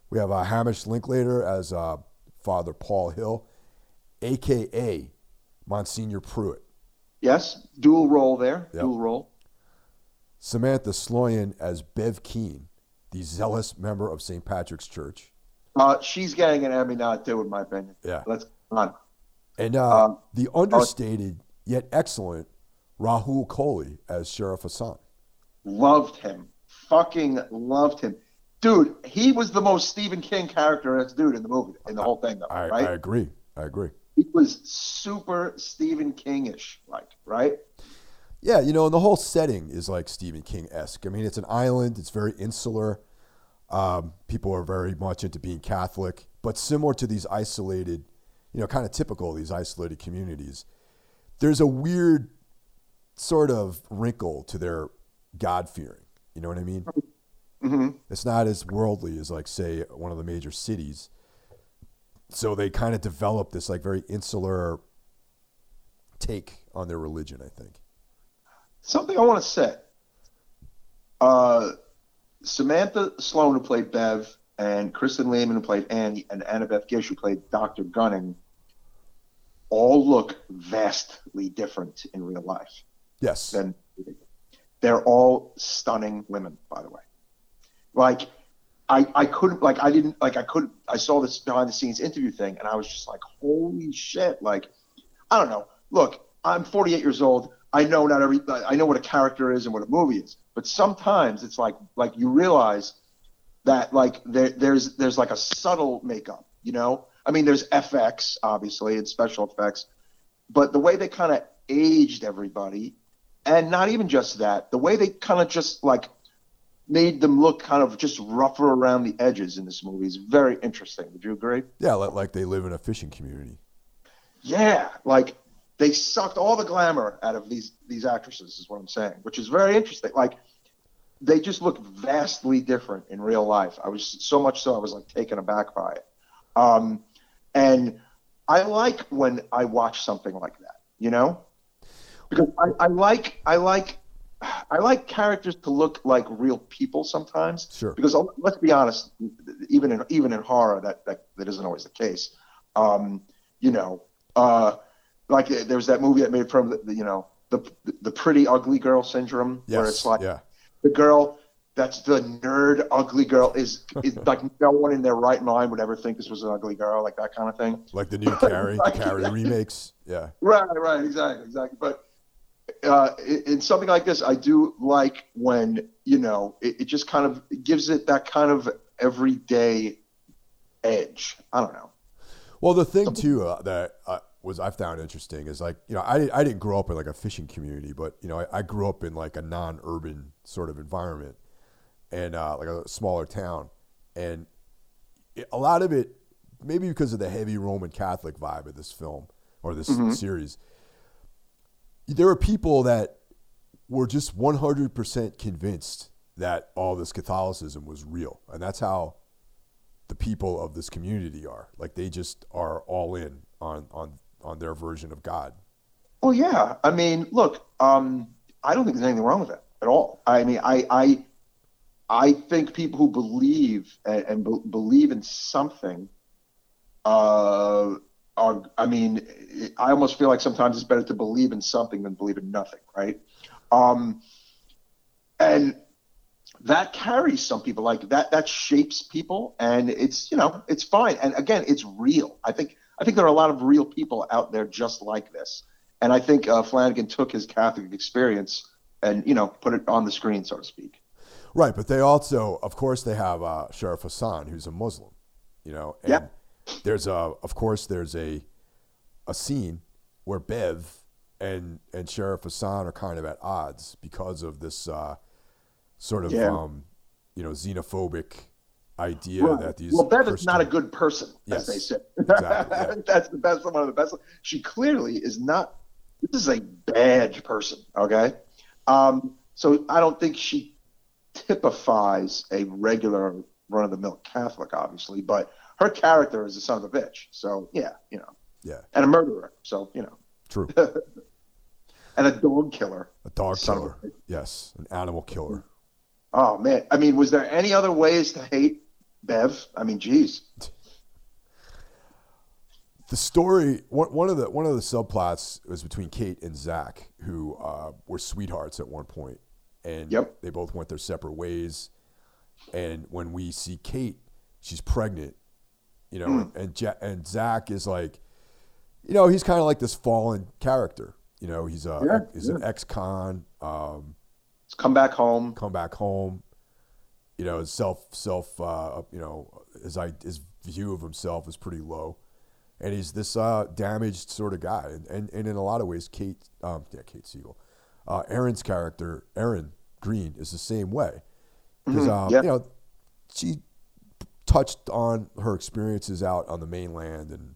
We have uh, Hamish Linklater as uh, Father Paul Hill. aka Monsignor Pruitt. Yes, dual role there. Yep. Dual role. Samantha Sloyan as Bev Keane, the zealous member of St. Patrick's Church. Uh, she's getting an Emmy nod too, in my opinion. Yeah. Let's on. And uh, Um, the understated yet excellent Rahul Kohli as Sheriff Hassan. Loved him. Fucking loved him. Dude, he was the most Stephen King character as dude in the movie, in the whole thing, though, I, right? I agree. I agree. he was super Stephen King-ish, like, right? Yeah, you know, and the whole setting is like Stephen King esque. I mean, it's an island, it's very insular. Um, people are very much into being Catholic, but similar to these isolated, you know, kind of typical of these isolated communities, there's a weird sort of wrinkle to their God fearing. You know what I mean? hmm It's not as worldly as, like, say, one of the major cities. So they kind of develop this, like, very insular take on their religion, I think. Something I want to say. Uh, Samantha Sloan, who played Bev, and Kristen Lehman, who played Annie, and Annabeth Gish, who played Dr. Gunning, all look vastly different in real life Yes. than they're all stunning women, by the way. Like, I, I couldn't like I didn't like I couldn't I saw this behind the scenes interview thing and I was just like holy shit like I don't know look I'm 48 years old I know not every I know what a character is and what a movie is but sometimes it's like like you realize that like there, there's there's like a subtle makeup you know I mean there's FX obviously and special effects but the way they kind of aged everybody and not even just that the way they kind of just like made them look kind of just rougher around the edges in this movie is very interesting. Would you agree? Yeah, like, like they live in a fishing community. Yeah, like they sucked all the glamour out of these these actresses is what I'm saying, which is very interesting. Like they just look vastly different in real life. I was so much so I was like taken aback by it. Um, and I like when I watch something like that, you know, because I, I like I like I like characters to look like real people sometimes. Sure. Because uh, let's be honest, even in even in horror, that that, that isn't always the case. Um, you know, uh, like uh, there's that movie that made from the, the you know the the pretty ugly girl syndrome, Yes. where it's like yeah. the girl that's the nerd ugly girl is is like no one in their right mind would ever think this was an ugly girl, like that kind of thing. Like the new Carrie, the Like- Carrie remakes. Yeah. Right, right, exactly, exactly. But uh, in, in something like this, I do like when you know it, it just kind of gives it that kind of everyday edge. I don't know. Well, the thing too uh, that uh, was I found interesting is like you know I I didn't grow up in like a fishing community, but you know I, I grew up in like a non-urban sort of environment and uh, like a smaller town, and it, a lot of it maybe because of the heavy Roman Catholic vibe of this film or this series, there were people that were just 100% convinced that all this Catholicism was real, and that's how the people of this community are. Like they just are all in on on on their version of God. Well, yeah. I mean, look, um, I don't think there's anything wrong with it at all. I mean, I I, I think people who believe and, and be- believe in something, uh, are. I mean, I almost feel like sometimes it's better to believe in something than believe in nothing, right? Um, and that carries some people like that that shapes people and it's you know it's fine and again it's real i think i think there are a lot of real people out there just like this and i think uh, flanagan took his catholic experience and you know put it on the screen so to speak Right, but they also, of course, they have uh, Sheriff Hassan, who's a Muslim. You know, and Yeah. there's a, of course, there's a a scene where Bev and and Sheriff Hassan are kind of at odds because of this uh, sort of Yeah. um, you know xenophobic idea Right. that these well bev is not a good person Yes, as they say. Exactly, yeah. that's the best one of the best. She clearly is not this is a bad person okay? Um, so i don't think she typifies a regular run-of-the-mill catholic obviously but her character is a son of a bitch. So yeah you know. Yeah, and a murderer so you know. True, and a dog killer. A dog of a killer, yes, an animal killer. oh man. I mean was there any other ways to hate bev i mean geez the story one, one of the one of the subplots was between Kate and Zach, who uh, were sweethearts at one point, and Yep. they both went their separate ways. And when we see Kate, she's pregnant, you know, Hmm. and ja- and Zach is like, you know, he's kind of like this fallen character. You know, he's a Yeah, he's an ex-con, um, come back home. come back home. You know, his self self uh, you know his i- his view of himself is pretty low, and he's this uh, damaged sort of guy. And, and and in a lot of ways, Kate um, yeah Kate Siegel, uh, Erin's character Erin Green is the same way because Mhm, um, yeah. you know she touched on her experiences out on the mainland and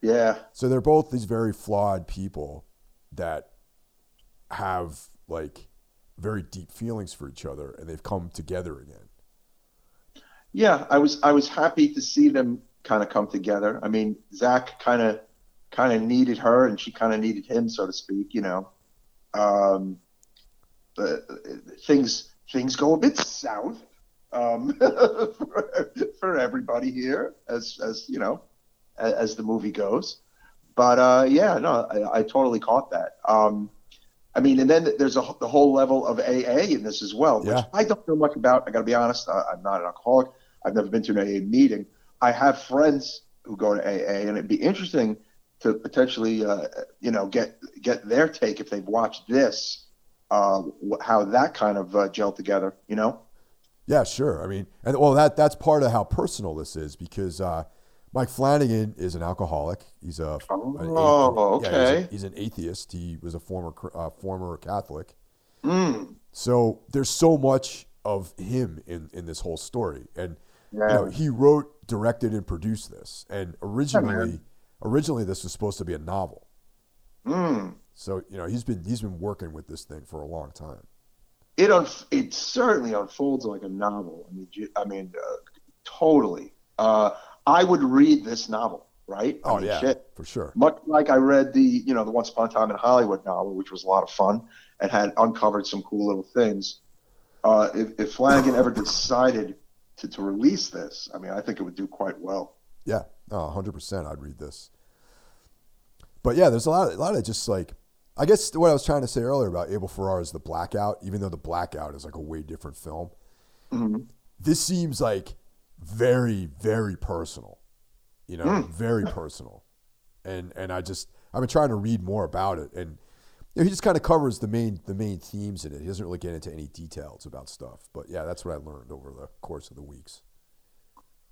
Yeah. so they're both these very flawed people that have like very deep feelings for each other and they've come together again. Yeah, I was I was happy to see them kind of come together. I mean, Zach kind of kind of needed her, and she kind of needed him, so to speak. You know, um, uh, things things go a bit south um, for, for everybody here, as as you know, as, as the movie goes. But uh, yeah, no, I, I totally caught that. Um, I mean, and then there's a, the whole level of AA in this as well, which Yeah. I don't know much about. I got to be honest. I, I'm not an alcoholic. I've never been to an AA meeting. I have friends who go to AA, and it'd be interesting to potentially, uh, you know, get get their take if they've watched this, uh, how that kind of uh, gelled together. You know? Yeah, sure. I mean, and well, that that's part of how personal this is because uh, Mike Flanagan is an alcoholic. He's a an Oh, athe- yeah, he's, okay. a- he's an atheist. He was a former uh, former Catholic. Mm. So there's so much of him in in this whole story, and you know, Yeah. he wrote, directed, and produced this. And originally, man. originally this was supposed to be a novel. Mm. So you know, he's been he's been working with this thing for a long time. It unf- it certainly unfolds like a novel. I mean, I mean, uh, totally. Uh, I would read this novel, right? I Oh mean, yeah, shit. for sure. much like I read the you know the Once Upon a Time in Hollywood novel, which was a lot of fun and had uncovered some cool little things. Uh, if, if Flanagan ever decided to, to release this, I mean, I think it would do quite well. Yeah, no, hundred percent. I'd read this. But yeah, there's a lot, of, a lot of just like, I guess what I was trying to say earlier about Abel Ferrara's The Blackout, even though The Blackout is like a way different film, Mhm. this seems like very, very personal. You know, very personal, and and I just I've been trying to read more about it, and you know, he just kind of covers the main the main themes in it. He doesn't really get into any details about stuff, but yeah, that's what I learned over the course of the weeks.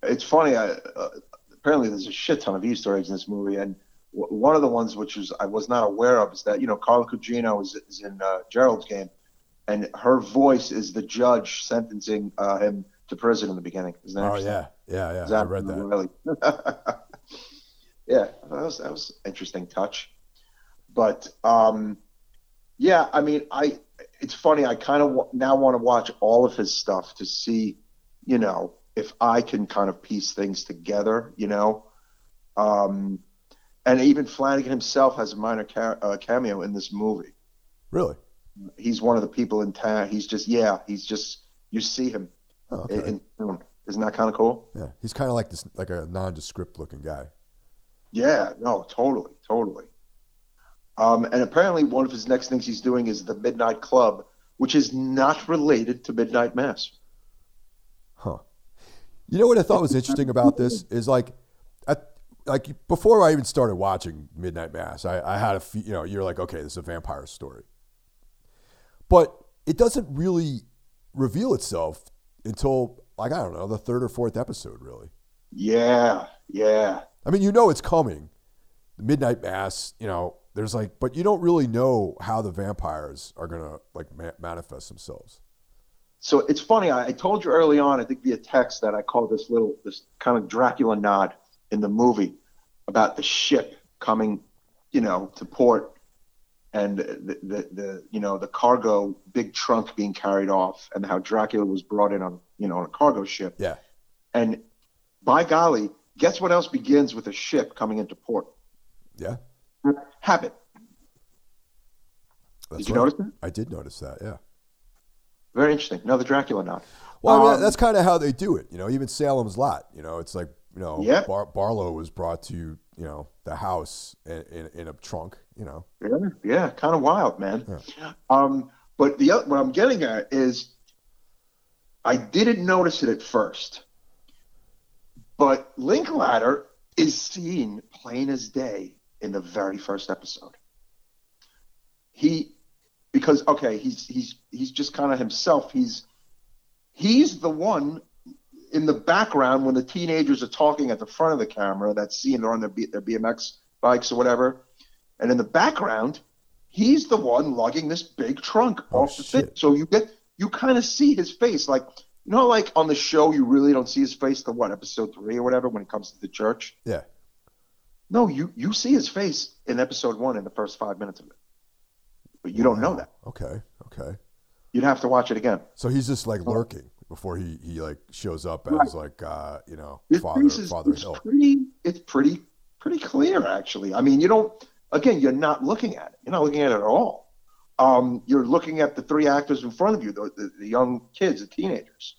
It's funny. I, uh, apparently, there's a shit ton of Easter eggs in this movie, and w- one of the ones which was I was not aware of is that you know Carla Gugino is, is in uh, Gerald's game, and her voice is the judge sentencing uh, him to prison in the beginning. Isn't that Oh yeah, yeah, yeah. I Exactly, read that. Really. yeah, that was that was an interesting touch. But um, yeah, I mean, I it's funny. I kind of w- now want to watch all of his stuff to see, you know, if I can kind of piece things together. You know, um, and even Flanagan himself has a minor ca- uh, cameo in this movie. Really? He's one of the people in town. He's just yeah. He's just you see him. Oh, okay. in town. Isn't that kind of cool? Yeah, he's kind of like this, like a nondescript looking guy. Yeah, no, totally, totally. Um, and apparently, one of his next things he's doing is the Midnight Club, which is not related to Midnight Mass. Huh. You know what I thought was interesting about this is like, at, like before I even started watching Midnight Mass, I, I had a fe- you know you're like okay this is a vampire story, but it doesn't really reveal itself until like I don't know the third or fourth episode really. Yeah, yeah, I mean you know it's coming, the Midnight Mass. You know there's like but you don't really know how the vampires are gonna like ma- manifest themselves. So it's funny. I, I told you early on, I think via text, that I call this little, this kind of Dracula nod in the movie about the ship coming, you know, to port, and the, the, the you know the cargo big trunk being carried off, and how Dracula was brought in on you know on a cargo ship. Yeah. And by golly, guess what else begins with a ship coming into port? Yeah. Habit. That's Did you right. notice that? I did notice that. Yeah. Very interesting. Another Dracula nod. Well, Um, that's kind of how they do it. You know, even Salem's Lot. You know, it's like you know, Yeah. Bar- Barlow was brought to you know the house in, in, in a trunk. You know. Yeah, yeah, kind of wild, man. Yeah. Um, but the what I'm getting at is, I didn't notice it at first, but Linklater is seen plain as day in the very first episode. He, because okay, he's he's he's just kind of himself. He's he's the one in the background when the teenagers are talking at the front of the camera. That scene they're on their, B, their BMX bikes or whatever, and in the background, he's the one lugging this big trunk oh, off the thing. So you get you kind of see his face, like you know, like on the show, you really don't see his face The what episode three or whatever when it comes to the church. Yeah. No, you you see his face in episode one in the first five minutes of it, but you don't know that. Okay. Okay. You'd have to watch it again. So he's just like lurking before he he like shows up as like uh you know his father is, father it's Hill. Pretty, it's pretty pretty clear actually. I mean, you don't again, you're not looking at it. You're not looking at it at all. Um, you're looking at the three actors in front of you, the, the, the, young kids, the teenagers.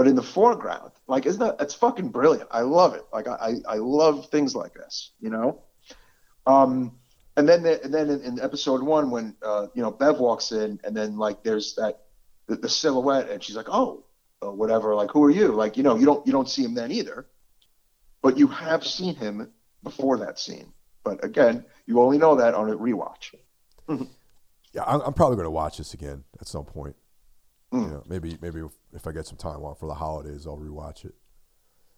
But in the foreground, like, isn't that, it's fucking brilliant. I love it. Like, I, I love things like this, you know? Um, and then, the, and then in, in, episode one, when, uh, you know, Bev walks in and then like, there's that, the, the silhouette and she's like, oh, whatever. Like, who are you? Like, you know, you don't, you don't see him then either, but you have seen him before that scene. But again, you only know that on a rewatch. yeah, I'm, I'm probably going to watch this again at some point. Mm. You know, maybe maybe if I get some time off for the holidays, I'll rewatch it.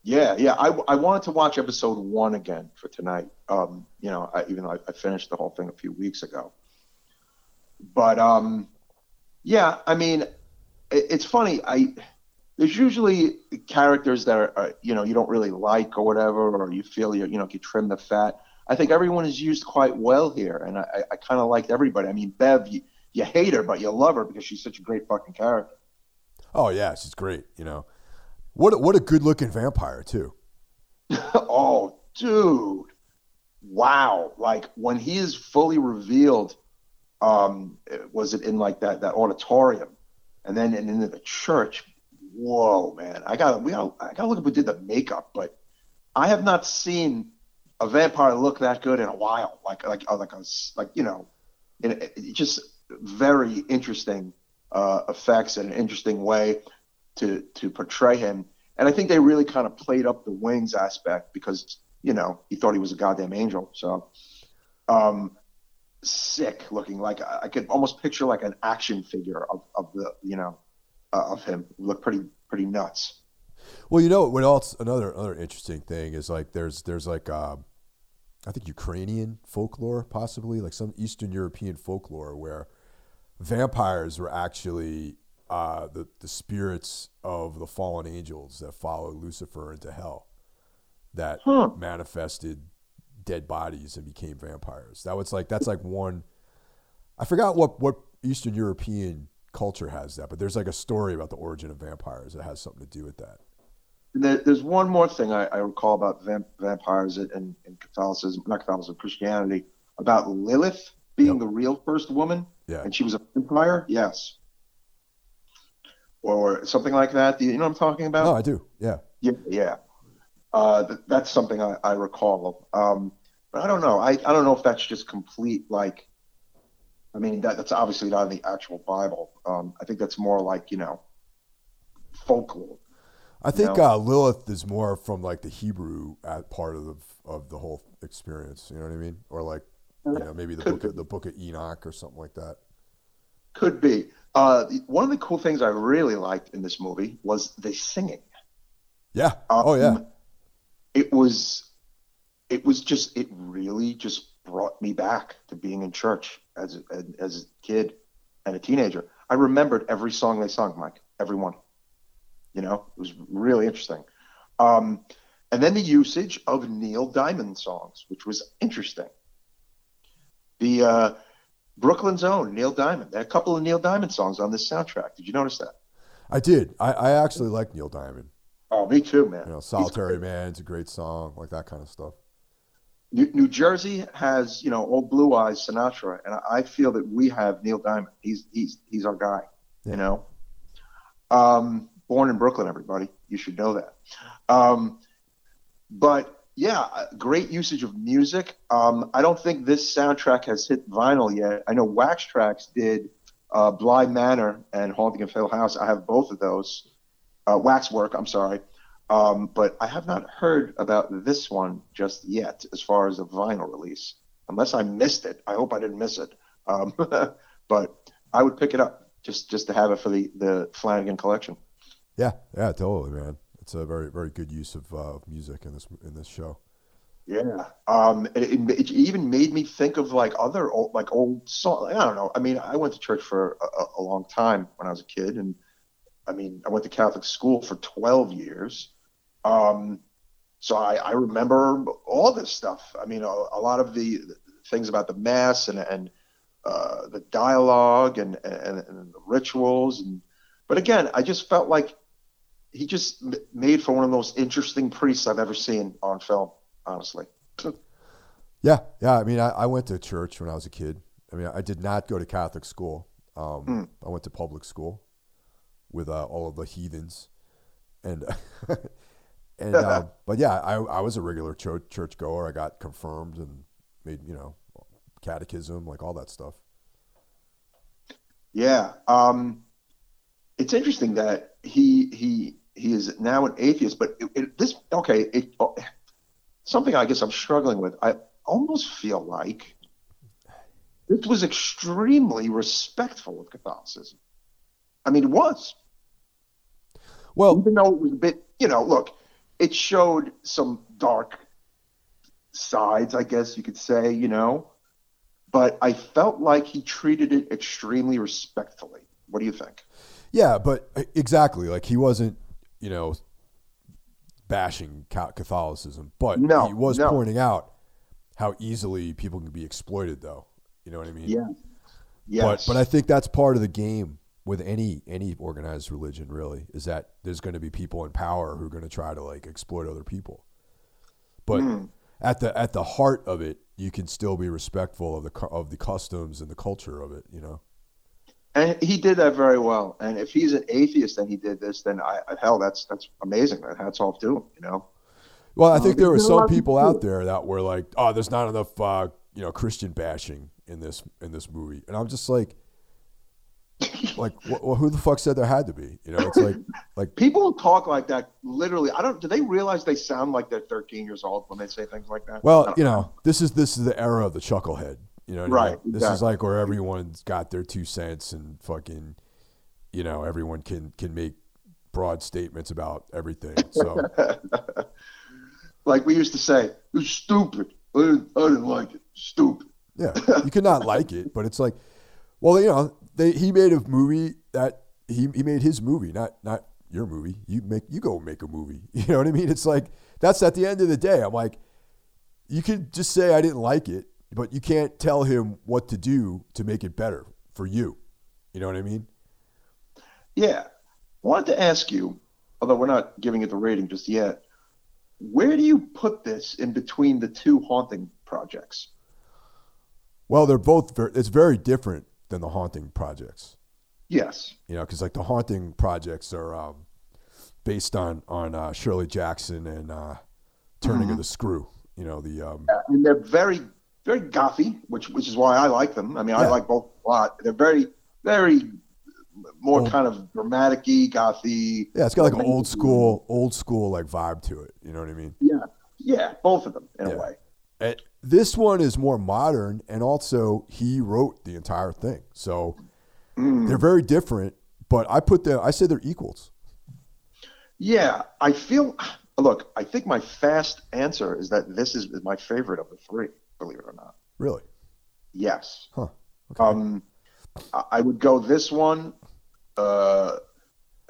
Yeah, yeah. I, I wanted to watch episode one again for tonight. Um, you know, I, even though I, I finished the whole thing a few weeks ago. But um, yeah, I mean, it, it's funny. I there's usually characters that are, are, you know you don't really like or whatever, or you feel you you know you trim the fat. I think everyone is used quite well here, and I, I kind of liked everybody. I mean, Bev, you, you hate her, but you love her because she's such a great fucking character. Oh yeah, she's great. You know, what what a good looking vampire too. oh, dude, wow! Like when he is fully revealed, um, was it in like that that auditorium, and then and in the church? Whoa, man! I got we got I got to look up who did the makeup, but I have not seen a vampire look that good in a while. Like like like a, like you know, it, it just very interesting uh, effects and an interesting way to to portray him. And I think they really kind of played up the wings aspect because you know he thought he was a goddamn angel. So um, sick looking, like I could almost picture like an action figure of, of the you know uh, of him. Look pretty pretty nuts. Well, you know what else? Another another interesting thing is like there's there's like uh, I think Ukrainian folklore, possibly like some Eastern European folklore, where vampires were actually uh, the the spirits of the fallen angels that followed Lucifer into hell, that huh. manifested dead bodies and became vampires. That was like that's like one. I forgot what what Eastern European culture has that, but there's like a story about the origin of vampires that has something to do with that. There's one more thing I, I recall about vamp- vampires in, in, Catholicism, not Catholicism, Christianity, about Lilith being yep. the real first woman, yeah. and she was a vampire. Yes, or something like that. Do you, you know what I'm talking about? Oh, I do. Yeah. Yeah, yeah. Uh, th- that's something I, I recall. Um, but I don't know. I, I don't know if that's just complete like. I mean, that, that's obviously not in the actual Bible. Um, I think that's more like you know, folklore. I think uh, Lilith is more from like the Hebrew part of the, of the whole experience. You know what I mean? Or like, you know, maybe the book of, the book of Enoch or something like that. Could be. Uh, one of the cool things I really liked in this movie was the singing. Yeah. Um, oh yeah. It was, it was just, it really just brought me back to being in church as a, as a kid and a teenager. I remembered every song they sung, Mike, every one. You know, it was really interesting. Um, and then the usage of Neil Diamond songs, which was interesting. The uh, Brooklyn's own Neil Diamond. There are a couple of Neil Diamond songs on this soundtrack. Did you notice that? I did. I, I actually like Neil Diamond. Oh, me too, man. You know, Solitary Man, it's a great song, like that kind of stuff. New, New, Jersey has, you know, old Blue Eyes Sinatra, and I feel that we have Neil Diamond. He's he's he's our guy. Yeah. You know. Um, born in Brooklyn, everybody. You should know that. Um, but yeah, uh, great usage of music. Um, I don't think this soundtrack has hit vinyl yet. I know Wax Trax did uh, Bly Manor and Haunting of Hill House. I have both of those. Uh, Waxwork, I'm sorry. Um, but I have not heard about this one just yet as far as a vinyl release, unless I missed it. I hope I didn't miss it. Um, but I would pick it up just just to have it for the, the Flanagan collection. Yeah, yeah, totally, man. It's a very very good use of uh, music in this in this show. Yeah, um, it, it, even made me think of like other old, like old songs. I don't know. I mean, I went to church for a, a, long time when I was a kid, and I mean, I went to Catholic school for twelve years. Um, so I, I remember all this stuff. I mean, a, a lot of the, the, things about the mass and and uh, the dialogue and, and and the rituals, and but again, I just felt like he just made for one of the most interesting priests I've ever seen on film honestly. yeah, yeah. I mean, I, I, went to church when I was a kid. I mean, I did not go to Catholic school. Um, mm. I went to public school with uh, all of the heathens, and and uh, but yeah, I, I was a regular church church goer. I got confirmed and made you know catechism, like all that stuff. Yeah, um, it's interesting that he he he is now an atheist, but it, it, this okay. It, something I guess I'm struggling with. I almost feel like this was extremely respectful of Catholicism. I mean, it was. Well, even though it was a bit, you know, look, it showed some dark sides, I guess you could say, you know, but I felt like he treated it extremely respectfully. What do you think? Yeah, but uh, exactly. Like he wasn't, you know, bashing Catholicism, but no, he was no. pointing out how easily people can be exploited, though. You know what I mean? Yeah. Yes. But but I think that's part of the game with any any organized religion. Really, is that there's going to be people in power who are going to try to like exploit other people. But mm. at the at the heart of it, you can still be respectful of the of the customs and the culture of it. You know. And he did that very well. And if he's an atheist and he did this, then I, hell, that's that's amazing. Hats off to him. You know. Well, I think there were some people out there that were like, "Oh, there's not enough, uh, you know, Christian bashing in this in this movie," and I'm just like, like, well, who the fuck said there had to be? You know, it's like, like people talk like that. Literally, I don't. Do they realize they sound like they're 13 years old when they say things like that? Well, you know, this is this is the era of the chucklehead. You know, right? I mean? This is like where everyone's got their two cents and fucking, you know, everyone can can make broad statements about everything. So, like we used to say, it's stupid. I didn't, I didn't like it. Stupid. Yeah, you could not like it, but it's like, well, you know, they, he made a movie that he, he made his movie, not not your movie. You make you go make a movie. You know what I mean? It's like that's at the end of the day. I'm like, you could just say I didn't like it, but you can't tell him what to do to make it better for you. You know what I mean? Yeah. I wanted to ask you, although we're not giving it the rating just yet, where do you put this in between the two haunting projects? Well, they're both very, it's very different than the haunting projects. Yes. You know, because like the haunting projects are um, based on on uh, Shirley Jackson and uh, Turning mm-hmm. of the Screw. You know the um, yeah, and they're very very gothy, which which is why I like them. I mean, yeah. I like both a lot. They're very very more old. kind of dramaticy, gothy. Yeah, it's got like an old school, old school like vibe to it. You know what I mean? Yeah, yeah, both of them in yeah. a way. And this one is more modern, and also he wrote the entire thing, so mm. they're very different. But I put them. I say they're equals. Yeah, I feel. Look, I think my fast answer is that this is my favorite of the three believe it or not. Really? Yes. Huh. Okay. Um, I would go this one, uh,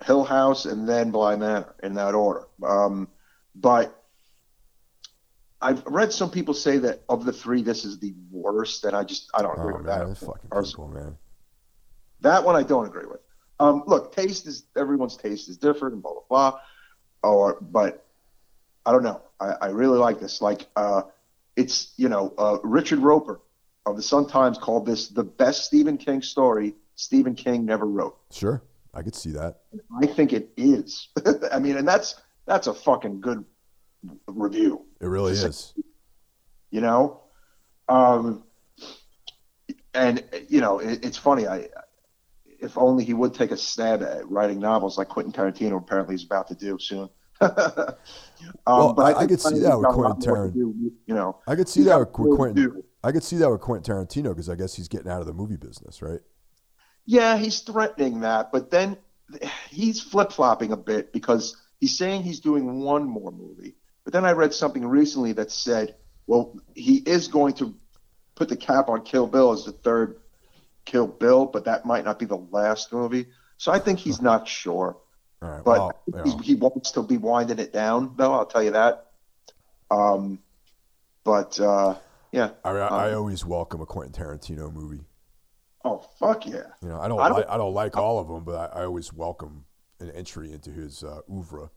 Hill House, and then Bly Manor in that order. Um, but I've read some people say that of the three, this is the worst, and I just I don't agree oh, with man, that. Fucking people, man. That one I don't agree with. Um, look, taste is everyone's taste is different, and blah blah blah. Or, but I don't know. I, I really like this. Like, uh, it's you know uh, Richard Roeper of the Sun Times called this the best Stephen King story Stephen King never wrote. Sure, I could see that. I think it is. I mean, and that's that's a fucking good review. It really is. You know, um, and you know it, it's funny. I if only he would take a stab at writing novels like Quentin Tarantino apparently is about to do soon. um, Well, but I- I think could see that with got a lot Quentin Tarantino. You know, I could see that with Quentin. I could see that with Quentin Tarantino because I guess he's getting out of the movie business, right? Yeah, he's threatening that, but then he's flip flopping a bit because he's saying he's doing one more movie. But then I read something recently that said, well, he is going to put the cap on Kill Bill as the third Kill Bill, but that might not be the last movie. So I think he's not sure. Right. But well, know, he wants to be winding it down, though, I'll tell you that. Um, but uh, yeah. I, I, I always welcome a Quentin Tarantino movie. Oh, fuck yeah. You know, I don't, I don't- like, I don't like all of them, but I, I always welcome an entry into his uh, oeuvre.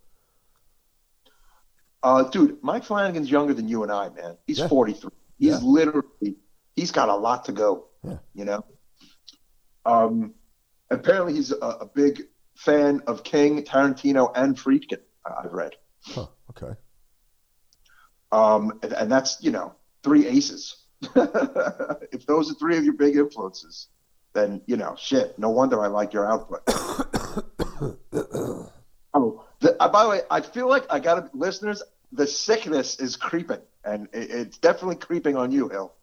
Uh, dude, Mike Flanagan's younger than you and I, man. He's Yeah. 43. He's Yeah. literally, he's got a lot to go. Yeah. You know. Um, apparently he's a, a big fan of King, Tarantino, and Friedkin. I- I've read. Huh, okay. Um, and, and that's you know three aces. if those are three of your big influences, then you know shit. No wonder I like your output. oh, the, uh, by the way, I feel like I got to listeners. The sickness is creeping, and it, it's definitely creeping on you, Hill.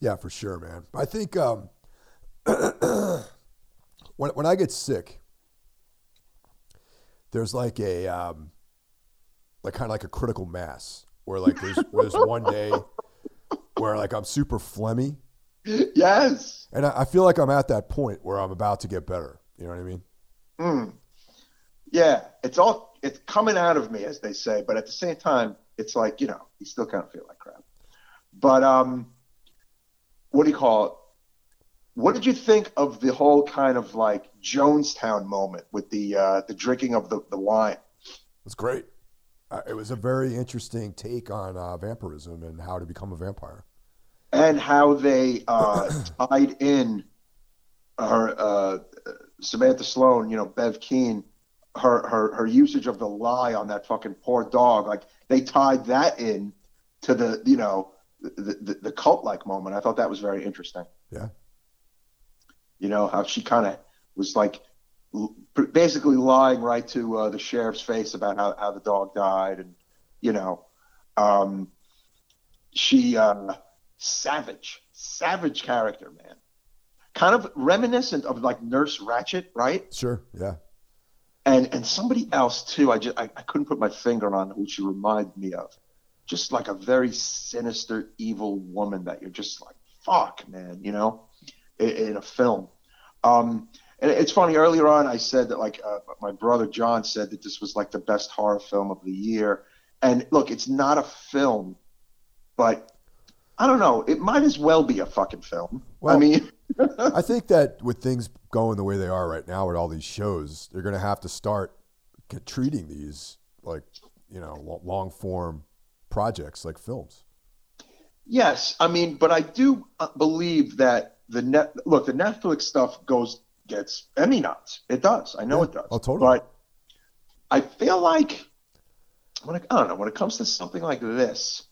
Yeah, for sure, man. I think um, when when I get sick, there's like a um, like kind of like a critical mass where like there's where there's one day where like I'm super phlegmy, yes. and I, I feel like I'm at that point where I'm about to get better. You know what I mean? Mm. Yeah, it's all it's coming out of me, as they say, but at the same time, it's like you know, you still kind of feel like crap. But um, what do you call it? What did you think of the whole kind of like Jonestown moment with the uh, the drinking of the, the wine? It was great. Uh, it was a very interesting take on uh, vampirism and how to become a vampire. and how they uh, tied in her uh, Samantha Sloan, you know, Bev Keane, her, her her usage of the lie on that fucking poor dog. Like they tied that in to the you know the the, the cult like moment. I thought that was very interesting. Yeah. You know how she kind of was like basically lying right to uh, the sheriff's face about how, how the dog died and you know um, she uh, savage savage character man kind of reminiscent of like nurse Ratched right Sure. Yeah. and and somebody else too i just I, I couldn't put my finger on who she reminded me of just like a very sinister evil woman that you're just like fuck man you know in, in a film. Um and it's funny earlier on i said that like uh, my brother john said that this was like the best horror film of the year. And look it's not a film but i don't know. It might as well be a fucking film. I mean I think that with things going the way they are right now with all these shows, they're going to have to start treating these like, you know, long form projects like films. Yes, I mean, but I do uh, believe that the net look the Netflix stuff goes gets Emmy nods. It does. I know Yeah. it does. Oh, totally. But I feel like when it, I don't know when it comes to something like this,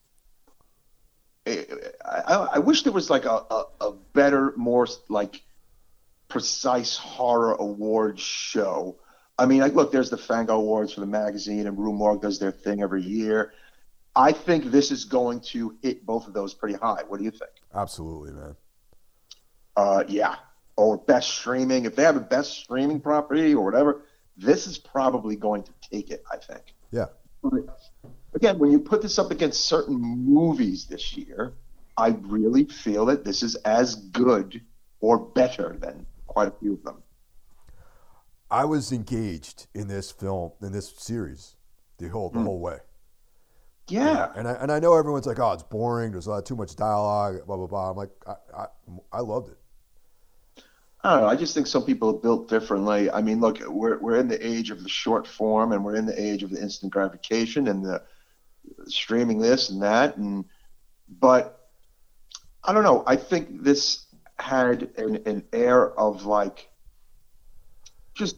eh, I, I, I wish there was like a, a, a better, more like precise horror award show. I mean, like, look, there's the Fango Awards for the magazine, and Rue Morgue does their thing every year. I think this is going to hit both of those pretty high. What do you think? Absolutely, man. Uh, yeah. Or best streaming. If they have a best streaming property or whatever, this is probably going to take it, I think. Yeah. Again, when you put this up against certain movies this year, I really feel that this is as good or better than quite a few of them. I was engaged in this film, in this series, the whole the whole way. Yeah. And I and I know everyone's like, oh, it's boring. There's a lot too much dialogue. Blah blah blah. I'm like, I I, I loved it. I don't know. I just think some people are built differently. I mean, look, we're we're in the age of the short form, and we're in the age of the instant gratification and the streaming this and that, and but I don't know. I think this had an, an air of like just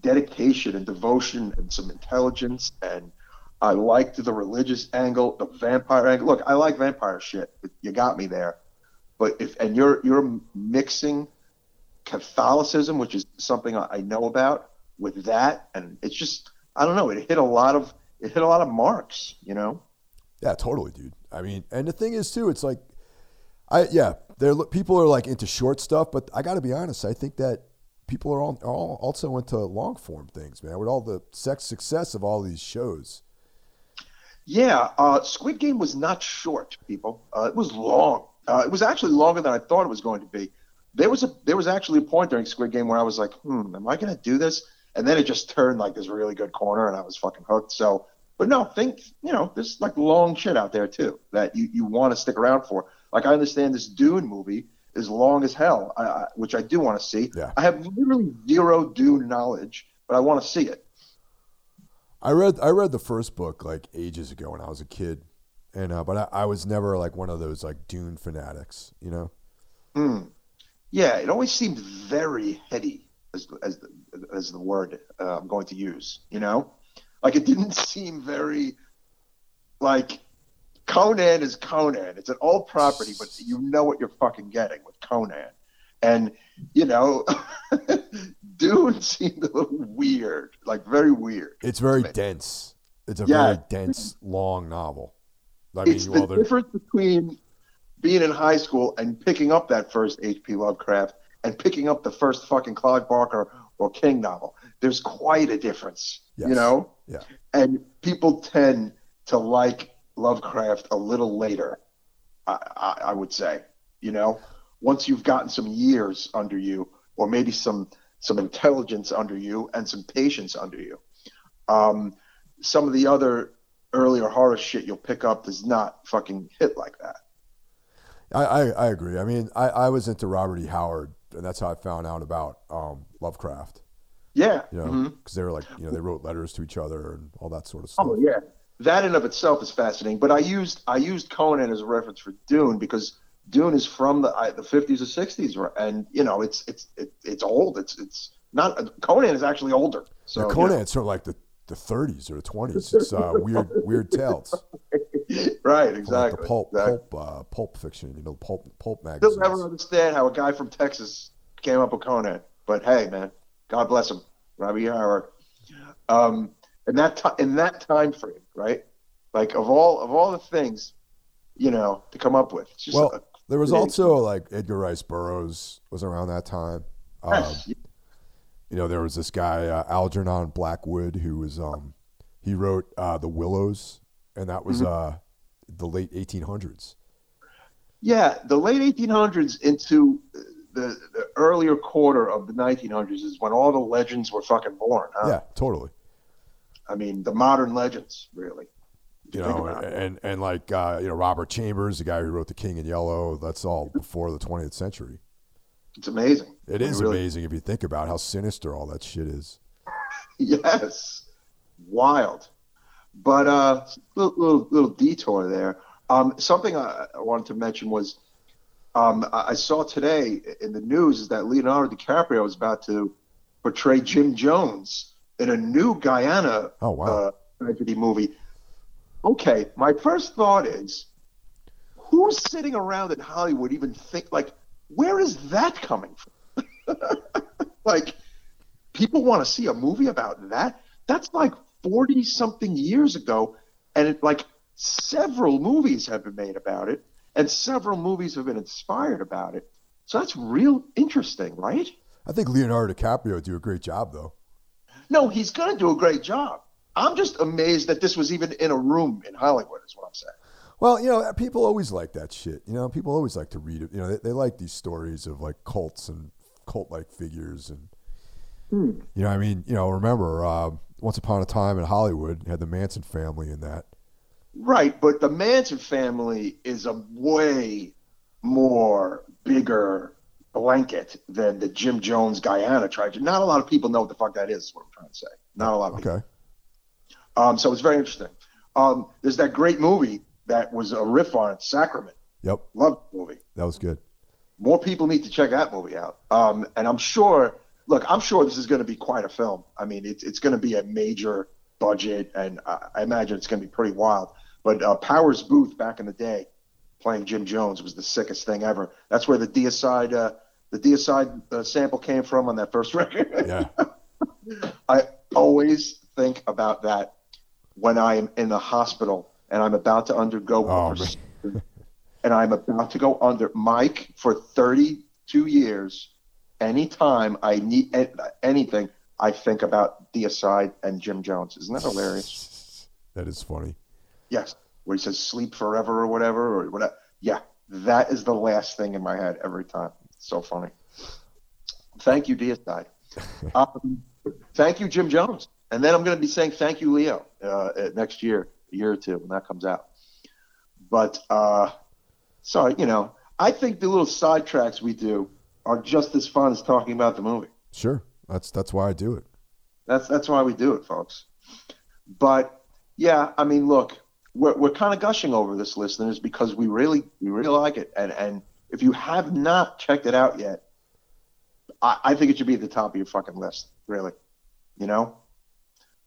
dedication and devotion and some intelligence and I liked the religious angle, the vampire angle. Look, I like vampire shit. You got me there. But if and you're you're mixing Catholicism, which is something I know about, with that, and it's just I don't know. It hit a lot of it hit a lot of marks, you know. Yeah, totally, dude. I mean, and the thing is too, it's like, I yeah, there people are like into short stuff, but I got to be honest. I think that people are all, are all also into long form things, man. With all the sex success of all these shows. Yeah, uh, Squid Game was not short, people. Uh, it was long. Uh, it was actually longer than I thought it was going to be. There was a there was actually a point during Squid Game where I was like, hmm, am I going to do this? And then it just turned like this really good corner, and I was fucking hooked. So, but no, think you know, there's like long shit out there too that you you want to stick around for. Like I understand this Dune movie is long as hell, I, I, which I do want to see. Yeah. I have literally zero Dune knowledge, but I want to see it. I read I read the first book like ages ago when I was a kid, and uh, but I, I was never like one of those like Dune fanatics, you know. Mm. Yeah, it always seemed very heady, as as the, as the word uh, I'm going to use. You know, like it didn't seem very like Conan is Conan. It's an old property, but you know what you're fucking getting with Conan. And you know, Dune seemed a little weird, like very weird. It's very dense. It's a yeah. very dense, long novel. I mean, it's the difference between being in high school and picking up that first H.P. Lovecraft and picking up the first fucking Clive Barker or King novel. There's quite a difference, yes. you know. Yeah. And people tend to like Lovecraft a little later. I, I, I would say, you know, once you've gotten some years under you, or maybe some some intelligence under you and some patience under you. Um, some of the other earlier horror shit you'll pick up does not fucking hit like that. I, I, I agree. I mean, I, I was into Robert E. Howard, and that's how I found out about um, Lovecraft. Yeah, you know, because mm-hmm. they were like, you know, they wrote letters to each other and all that sort of stuff. Oh yeah, that in of itself is fascinating. But I used I used Conan as a reference for Dune because Dune is from the the 50s or 60s, and you know it's it's it, it's old. It's it's not Conan is actually older. So yeah, Conan, it's sort of like the the 30s or the 20s. It's uh, weird weird tales. right, exactly. Like pulp exactly. pulp uh, pulp fiction, you know, pulp pulp magazines. Still never understand how a guy from Texas came up with Conan, but hey, man, God bless him, Robbie Howard. Um, in that t- in that time frame, right? Like of all of all the things, you know, to come up with. well, a, there was also like Edgar Rice Burroughs was around that time. Um, you know, there was this guy uh, Algernon Blackwood who was um, he wrote uh, The Willows, and that was mm-hmm. uh, the late 1800s. Yeah, the late 1800s into the, the, earlier quarter of the 1900s is when all the legends were fucking born. Huh? Yeah, totally. I mean, the modern legends, really you know, and and like uh, you know Robert Chambers, the guy who wrote The King in Yellow. That's all before the 20th century. It's amazing. It is really... amazing if you think about how sinister all that shit is. yes, wild. But uh, little, little, little detour there. Um, something I, I wanted to mention was um, I saw today in the news is that Leonardo DiCaprio is about to portray Jim Jones in a new Guyana oh, wow. uh, tragedy movie okay, my first thought is who's sitting around in Hollywood even think like where is that coming from? like people want to see a movie about that? That's like 40 something years ago and it like several movies have been made about it and several movies have been inspired about it. So that's real interesting, right? I think Leonardo DiCaprio would do a great job though. No, he's going to do a great job. I'm just amazed that this was even in a room in Hollywood. Is what I'm saying. Well, you know, people always like that shit. You know, people always like to read it. You know, they, they like these stories of like cults and cult-like figures, and hmm. you know, I mean, you know, remember uh, Once Upon a Time in Hollywood had the Manson family in that. Right, but the Manson family is a way more bigger blanket than the Jim Jones Guyana tragedy. Not a lot of people know what the fuck that is. is what I'm trying to say. Not a lot of okay. people. Um, so it's very interesting. Um, there's that great movie that was a riff on it, Sacrament. Yep. Love movie. That was good. More people need to check that movie out. Um, and I'm sure, look, I'm sure this is going to be quite a film. I mean, it's, it's going to be a major budget, and I, imagine it's going to be pretty wild. But uh, Powers Boothe back in the day, playing Jim Jones, was the sickest thing ever. That's where the deicide uh, the deicide uh, sample came from on that first record. Yeah. I always think about that when I am in the hospital and I'm about to undergo Oh, and I'm about to go under. Mike, for 32 years, anytime I need anything, I think about Deicide and Jim Jones. Isn't that hilarious? That is funny. Yes, where he says "sleep forever" or whatever or whatever. Yeah, that is the last thing in my head every time. So funny. Thank you, Deicide. um, thank you, Jim Jones. And then I'm going to be saying thank you, Leo, uh, uh, next year, a year or two when that comes out. But uh, sorry, you know, I think the little sidetracks we do are just as fun as talking about the movie. Sure. That's that's why I do it. That's that's why we do it, folks. But yeah, I mean, look, we're we're kind of gushing over this, listeners, because we really we really like it, and and if you have not checked it out yet, I, I think it should be at the top of your fucking list. Really, you know.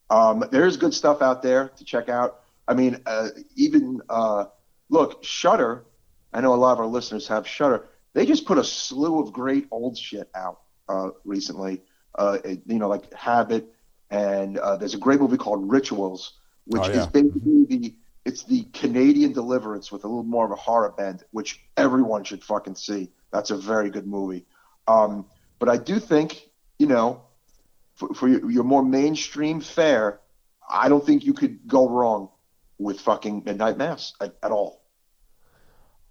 Um, there's good stuff out there to check out. I mean, uh, even uh, look, Shutter. I know a lot of our listeners have Shutter. They just put a slew of great old shit out uh, recently. Uh, it- you know, like Habit, and uh, there's a great movie called Rituals, which Oh, yeah. is basically the it's the Canadian Deliverance with a little more of a horror bend, which everyone should fucking see. That's a very good movie. Um, but I do think, you know, for, for your, your more mainstream fare, I don't think you could go wrong with fucking Midnight Mass at, at all.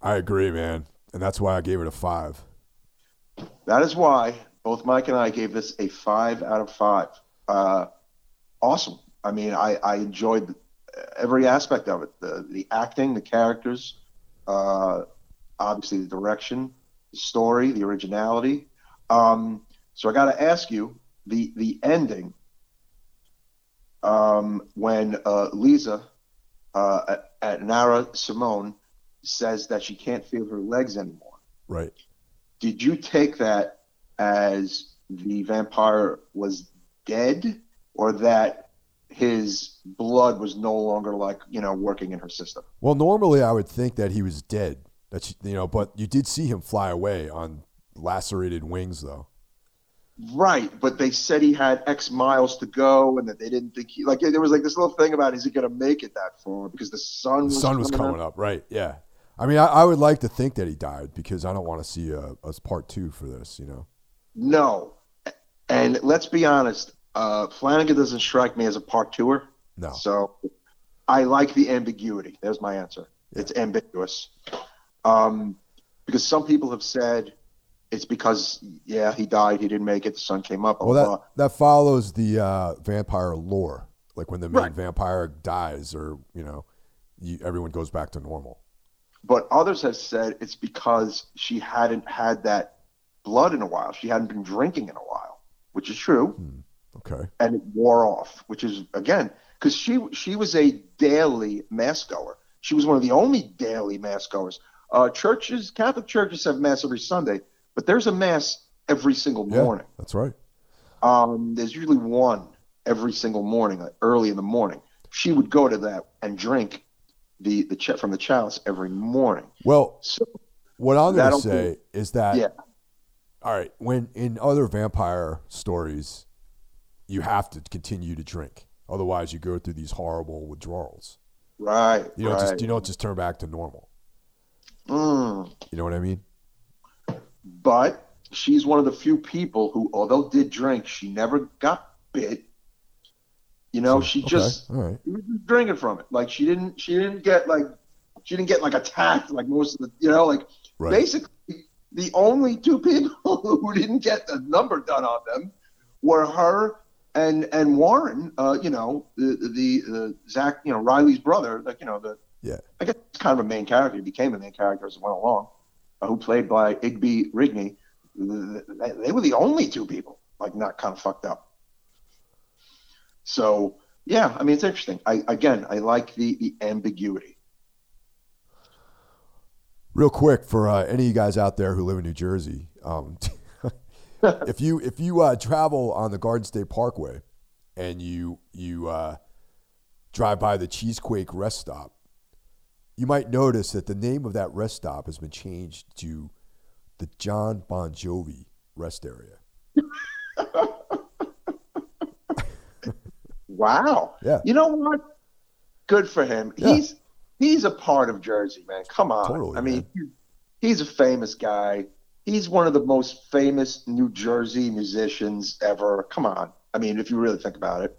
I agree, man. And that's why I gave it a five. That is why both Mike and I gave this a five out of five. Uh, awesome. I mean, I, I enjoyed every aspect of it the, the acting, the characters, uh, obviously the direction, the story, the originality. Um, so I got to ask you the, the ending um, when uh, Leeza uh, at, at Nara Simone says that she can't feel her legs anymore Right. did you take that as the vampire was dead or that his blood was no longer like you know working in her system Well, normally I would think that he was dead. That she, you know, but you did see him fly away on lacerated wings, though. right but they said he had x miles to go and that they didn't think he like there was like this little thing about is he going to make it that far because the sun The was sun was coming coming up, right? Yeah. I mean, I, I would like to think that he died because I don't want to see a, a part two for this. You know. no and let's be honest uh, flanagan doesn't strike me as a part twoer. No. So I like the ambiguity. There's my answer. It's ambiguous. Um, because some people have said it's because, yeah, he died, he didn't make it, the sun came up. Well, blah, that that follows the uh, vampire lore. Like when the main Right. vampire dies, or you know, you, everyone goes back to normal. But others have said it's because she hadn't had that blood in a while. She hadn't been drinking in a while, which is true. Okay. and it wore off, which is again because she she was a daily mass goer. She was one of the only daily mass goers. Uh, churches, Catholic churches have mass every Sunday, but there's a mass every single Yeah, morning. that's right. Um, there's usually one every single morning, like early in the morning. She would go to that and drink the the ch- from the chalice every morning. Well, So what I'm going to say is that yeah, all right, when in other vampire stories, you have to continue to drink, otherwise you go through these horrible withdrawals. right, You don't right. just you don't just turn back to normal. Mm. You know what I mean? but she's one of the few people who, although did drink, she never got bit. You know, So, she just right. she was just drinking from it. Like she didn't, she didn't get like, she didn't get like attacked like most of the, you know, like Right. basically the only two people who didn't get the number done on them were her and and Warren. Uh, you know, the the, the Zach, you know, Riley's brother. Like you know, the Yeah. I guess it's kind of a main character. He became a main character as it went along. Uh, who played by Igby Rigney. They, they were the only two people like not kind of fucked up. So yeah, I mean it's interesting. I again I like the the ambiguity. Real quick for uh, any of you guys out there who live in New Jersey, um, if you if you uh, travel on the Garden State Parkway and you you uh, drive by the Cheesequake rest stop, you might notice that the name of that rest stop has been changed to the John Bon Jovi rest area. wow. Yeah. You know what? Good for him. Yeah. He's he's a part of Jersey, man. Come on. Totally, I mean, he's a famous guy. He's one of the most famous New Jersey musicians ever. Come on. I mean, if you really think about it,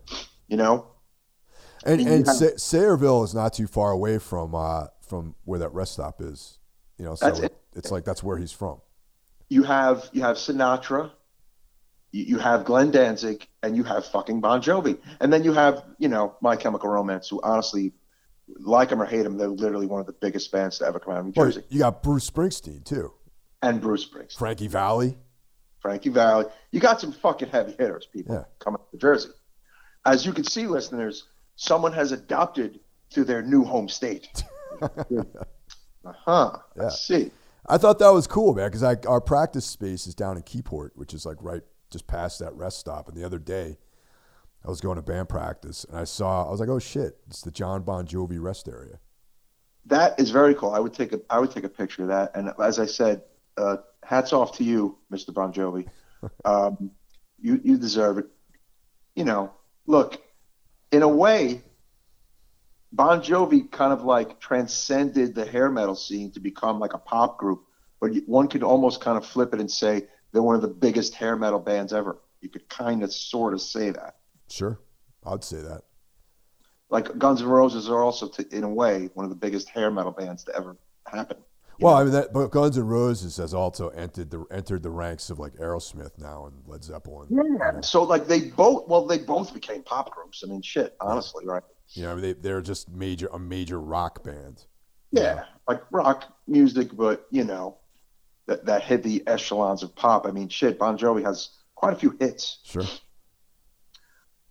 you know. And Yeah. and Sa- Sayreville is not too far away from uh, from where that rest stop is. You know, so it. it's like that's where he's from. You have you have Sinatra, you, have Glenn Danzig, and you have fucking Bon Jovi, and then you have you know My Chemical Romance, who honestly, like him or hate him, they're literally one of the biggest bands to ever come out of New Well, Jersey, you got Bruce Springsteen too, and Bruce Springsteen. Frankie Valli. Frankie Valli. You got some fucking heavy hitters, people, Yeah. coming to Jersey. As you can see, listeners, someone has adopted to their new home state. uh huh. Yeah. I see. I thought that was cool, man, because our practice space is down in Keyport, which is like right just past that rest stop. And the other day, I was going to band practice, and I saw, I was like, oh shit, it's the John Bon Jovi rest area. That is very cool. I would take a I would take a picture of that. And as I said, uh, hats off to you, Mr. Bon Jovi. Um, you you deserve it. You know, look, in a way, Bon Jovi kind of like transcended the hair metal scene to become like a pop group. But one could almost kind of flip it and say they're one of the biggest hair metal bands ever. You could kind of sort of say that. Sure, I'd say that. Like Guns N' Roses are also, t- in a way, one of the biggest hair metal bands to ever happen. Well, know? I mean, that, but Guns N' Roses has also entered the entered the ranks of like Aerosmith now and Led Zeppelin. Yeah. So like they both well they both became pop groups. I mean shit, honestly, right? You know, they they're just major a major rock band. Yeah. Like rock music, but you know, that that hit the echelons of pop. I mean shit, Bon Jovi has quite a few hits. Sure.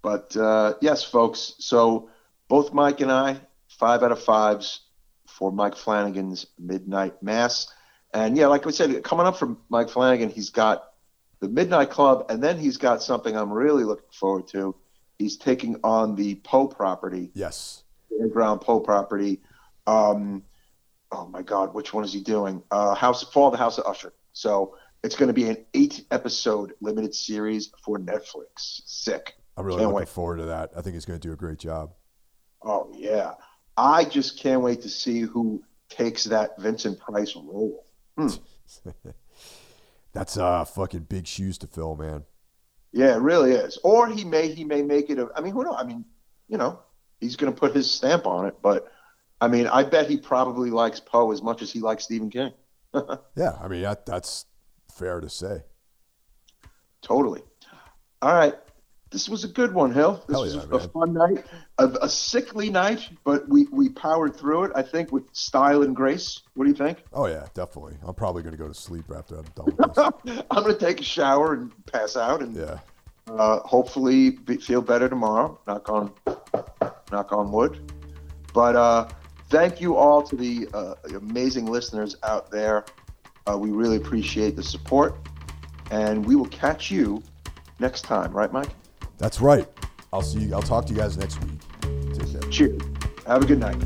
But uh, yes, folks. So both Mike and I, five out of fives for Mike Flanagan's Midnight Mass. And yeah, like we said, coming up from Mike Flanagan, he's got the Midnight Club, and then he's got something I'm really looking forward to. He's taking on the Poe property, Yes. the ground Poe property. Um, oh my God, which one is he doing? Uh, House Fall of the House of Usher. So it's going to be an eight episode limited series for Netflix. Sick. I'm really Can't looking wait. forward to that. I think he's going to do a great job. Oh yeah, I just can't wait to see who takes that Vincent Price role. That's uh fucking big shoes to fill, man. Yeah, it really is. Or he may he may make it. A, I mean, who knows? I mean, you know, he's going to put his stamp on it. But I mean, I bet he probably likes Poe as much as he likes Stephen King. Yeah, I mean that, that's fair to say. Totally. All right. This was a good one, Hill. This Hell was yeah, a, man. fun night, a, a sickly night, but we, we powered through it, I think, with style and grace. What do you think? Oh yeah, definitely. I'm probably going to go to sleep after I'm done with this. I'm going to take a shower and pass out and yeah. uh, hopefully be, feel better tomorrow. Knock on, knock on wood. But uh, thank you all to the uh, amazing listeners out there. Uh, we really appreciate the support, and we will catch you next time. Right, Mike? That's right. I'll see you. I'll talk to you guys next week. Take care. Cheers. Have a good night.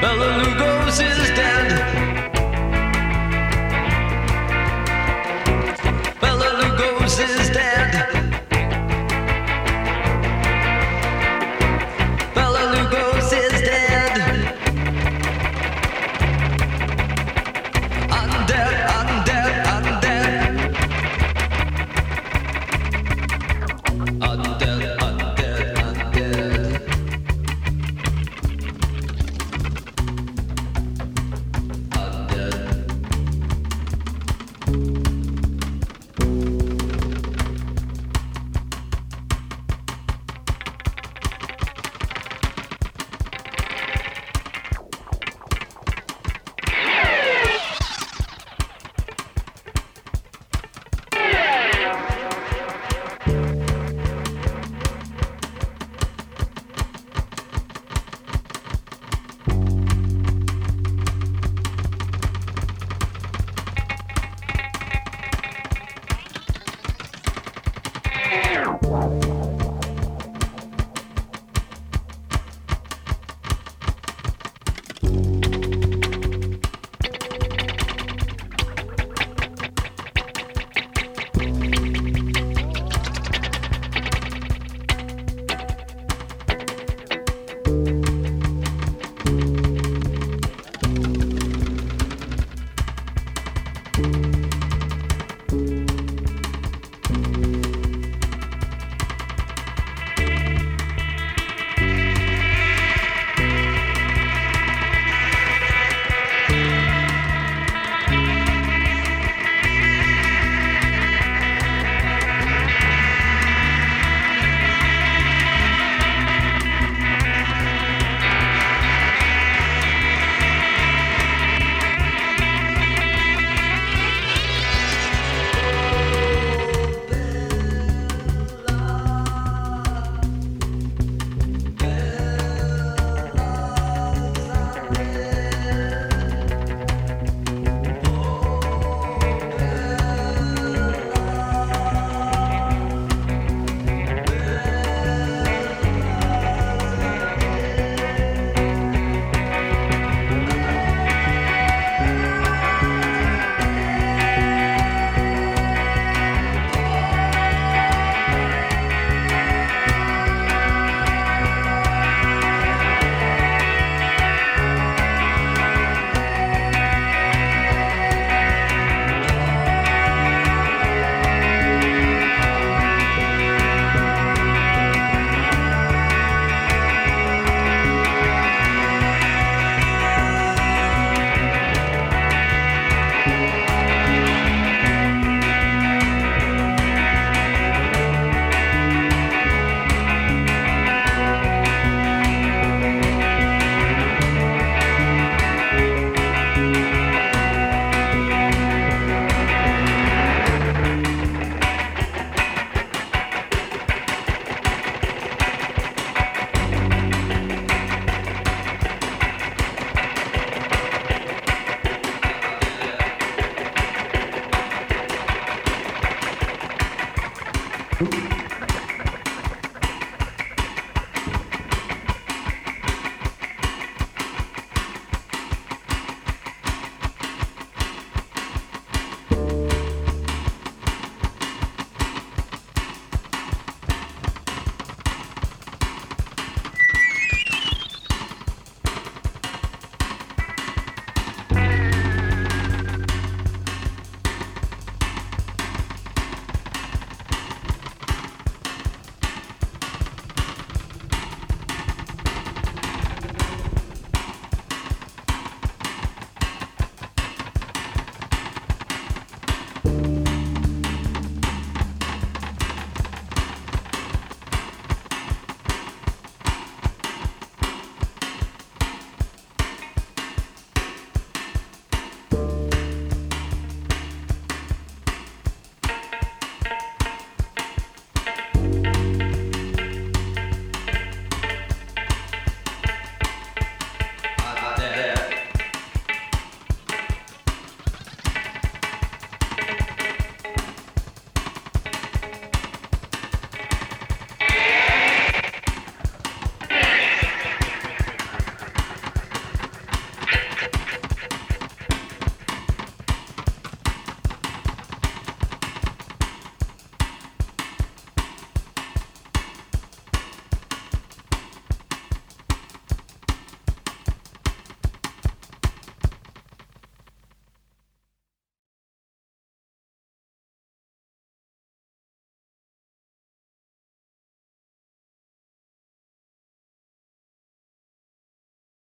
Bela Lugosi's dead.